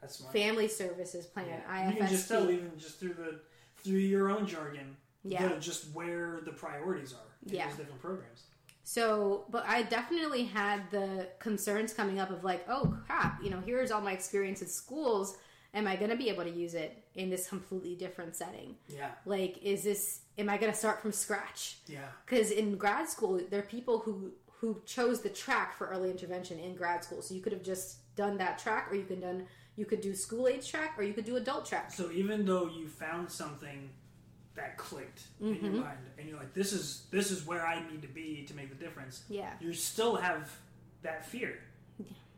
that's smart. family services plan Yeah. You can just tell even just through the through your own jargon. Yeah. just where the priorities are Yeah. different programs. So, but I definitely had the concerns coming up of like, oh crap, you know, here's all my experience at schools. Am I going to be able to use it in this completely different setting? Yeah. Like, is this, am I going to start from scratch? Yeah. Because in grad school, there are people who, who chose the track for early intervention in grad school. So you could have just done that track or you could done, you could do school age track or you could do adult track. So even though you found something that clicked in Mm-hmm. your mind, and you're like, "This is this is where I need to be to make the difference," Yeah. you still have that fear.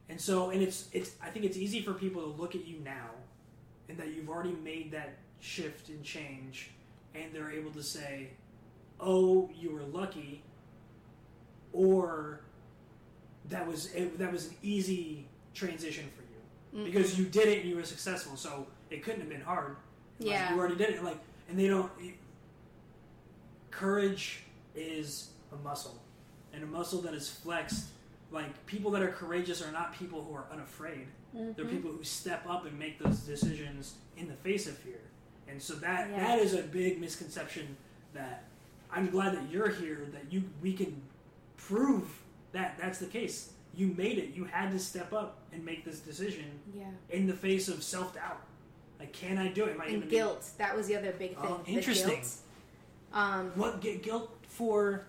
And so, and it's it's. I think it's easy for people to look at you now, and that you've already made that shift and change, and they're able to say, "Oh, you were lucky," or that was it, that was an easy transition for you because you did it and you were successful. So it couldn't have been hard. Like, Yeah. you already did it. Like, and they don't. Courage is a muscle, and a muscle that is flexed. Like people that are courageous are not people who are unafraid. They're Mhm. people who step up and make those decisions in the face of fear. And so that Yeah. that is a big misconception that I'm glad that you're here that you we can prove that that's the case. You made it. You had to step up and make this decision Yeah. in the face of self doubt. Like, can I do it? Am I And guilt. That was the other big thing. Oh, interesting. Um, what guilt for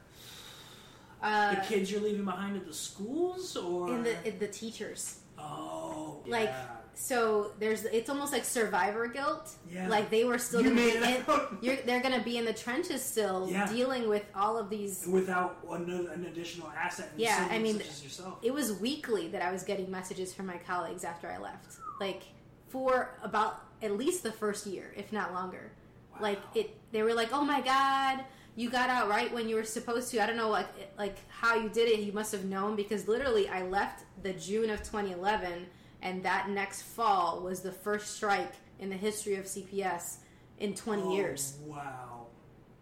uh, the kids you're leaving behind at the schools or in the in the teachers. oh Like, yeah. So there's it's almost like survivor guilt. Yeah. Like they were still, you gonna made be it in, you're, they're gonna be in the trenches still, Yeah. dealing with all of these. without an, an additional asset. Yeah, I mean, such as yourself. It was weekly that I was getting messages from my colleagues after I left, like for about at least the first year, if not longer. Like it, they were like, "Oh my god, you got out right when you were supposed to." I don't know, like like how you did it. You must have known because literally, I left the June of 2011, and that next fall was the first strike in the history of CPS in 20 Oh, years, Wow.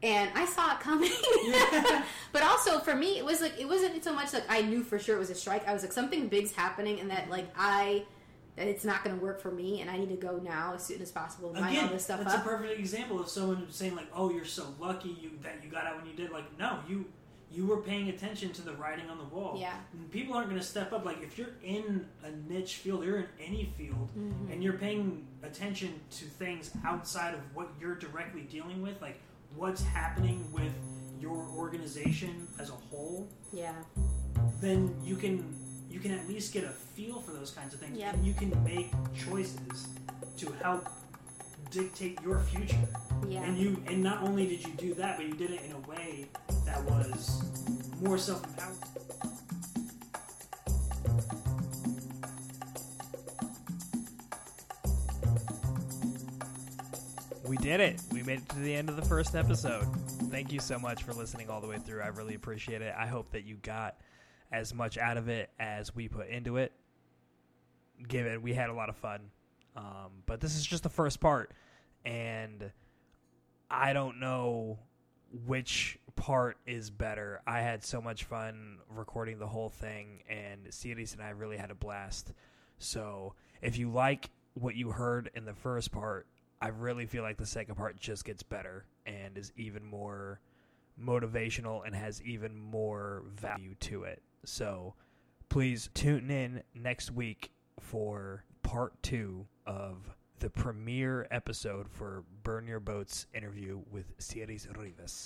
and I saw it coming. Yeah. [laughs] but also for me, it was like it wasn't so much like I knew for sure it was a strike. I was like something big's happening, and that like I. It's not going to work for me, and I need to go now as soon as possible. to Line all Again, this stuff that's up. a perfect example of someone saying like, "Oh, you're so lucky you that you got out when you did." Like, no, you you were paying attention to the writing on the wall. Yeah. And people aren't going to step up. Like, if you're in a niche field, you're in any field, Mhm. and you're paying attention to things outside of what you're directly dealing with, like what's happening with your organization as a whole, yeah. then you can you can at least get a feel for those kinds of things, Yep. and you can make choices to help dictate your future. Yeah. And you and not only did you do that, but you did it in a way that was more self-empowered. We did it. We made it to the end of the first episode. Thank you so much for listening all the way through. I really appreciate it. I hope that you got as much out of it as we put into it. Given we had a lot of fun. Um, but this is just the first part. And I don't know which part is better. I had so much fun recording the whole thing, and Cialis and I really had a blast. So if you like what you heard in the first part, I really feel like the second part just gets better and is even more motivational and has even more value to it. So please tune in next week for part two of the premiere episode for Burn Your Boats interview with Cialis Rivas.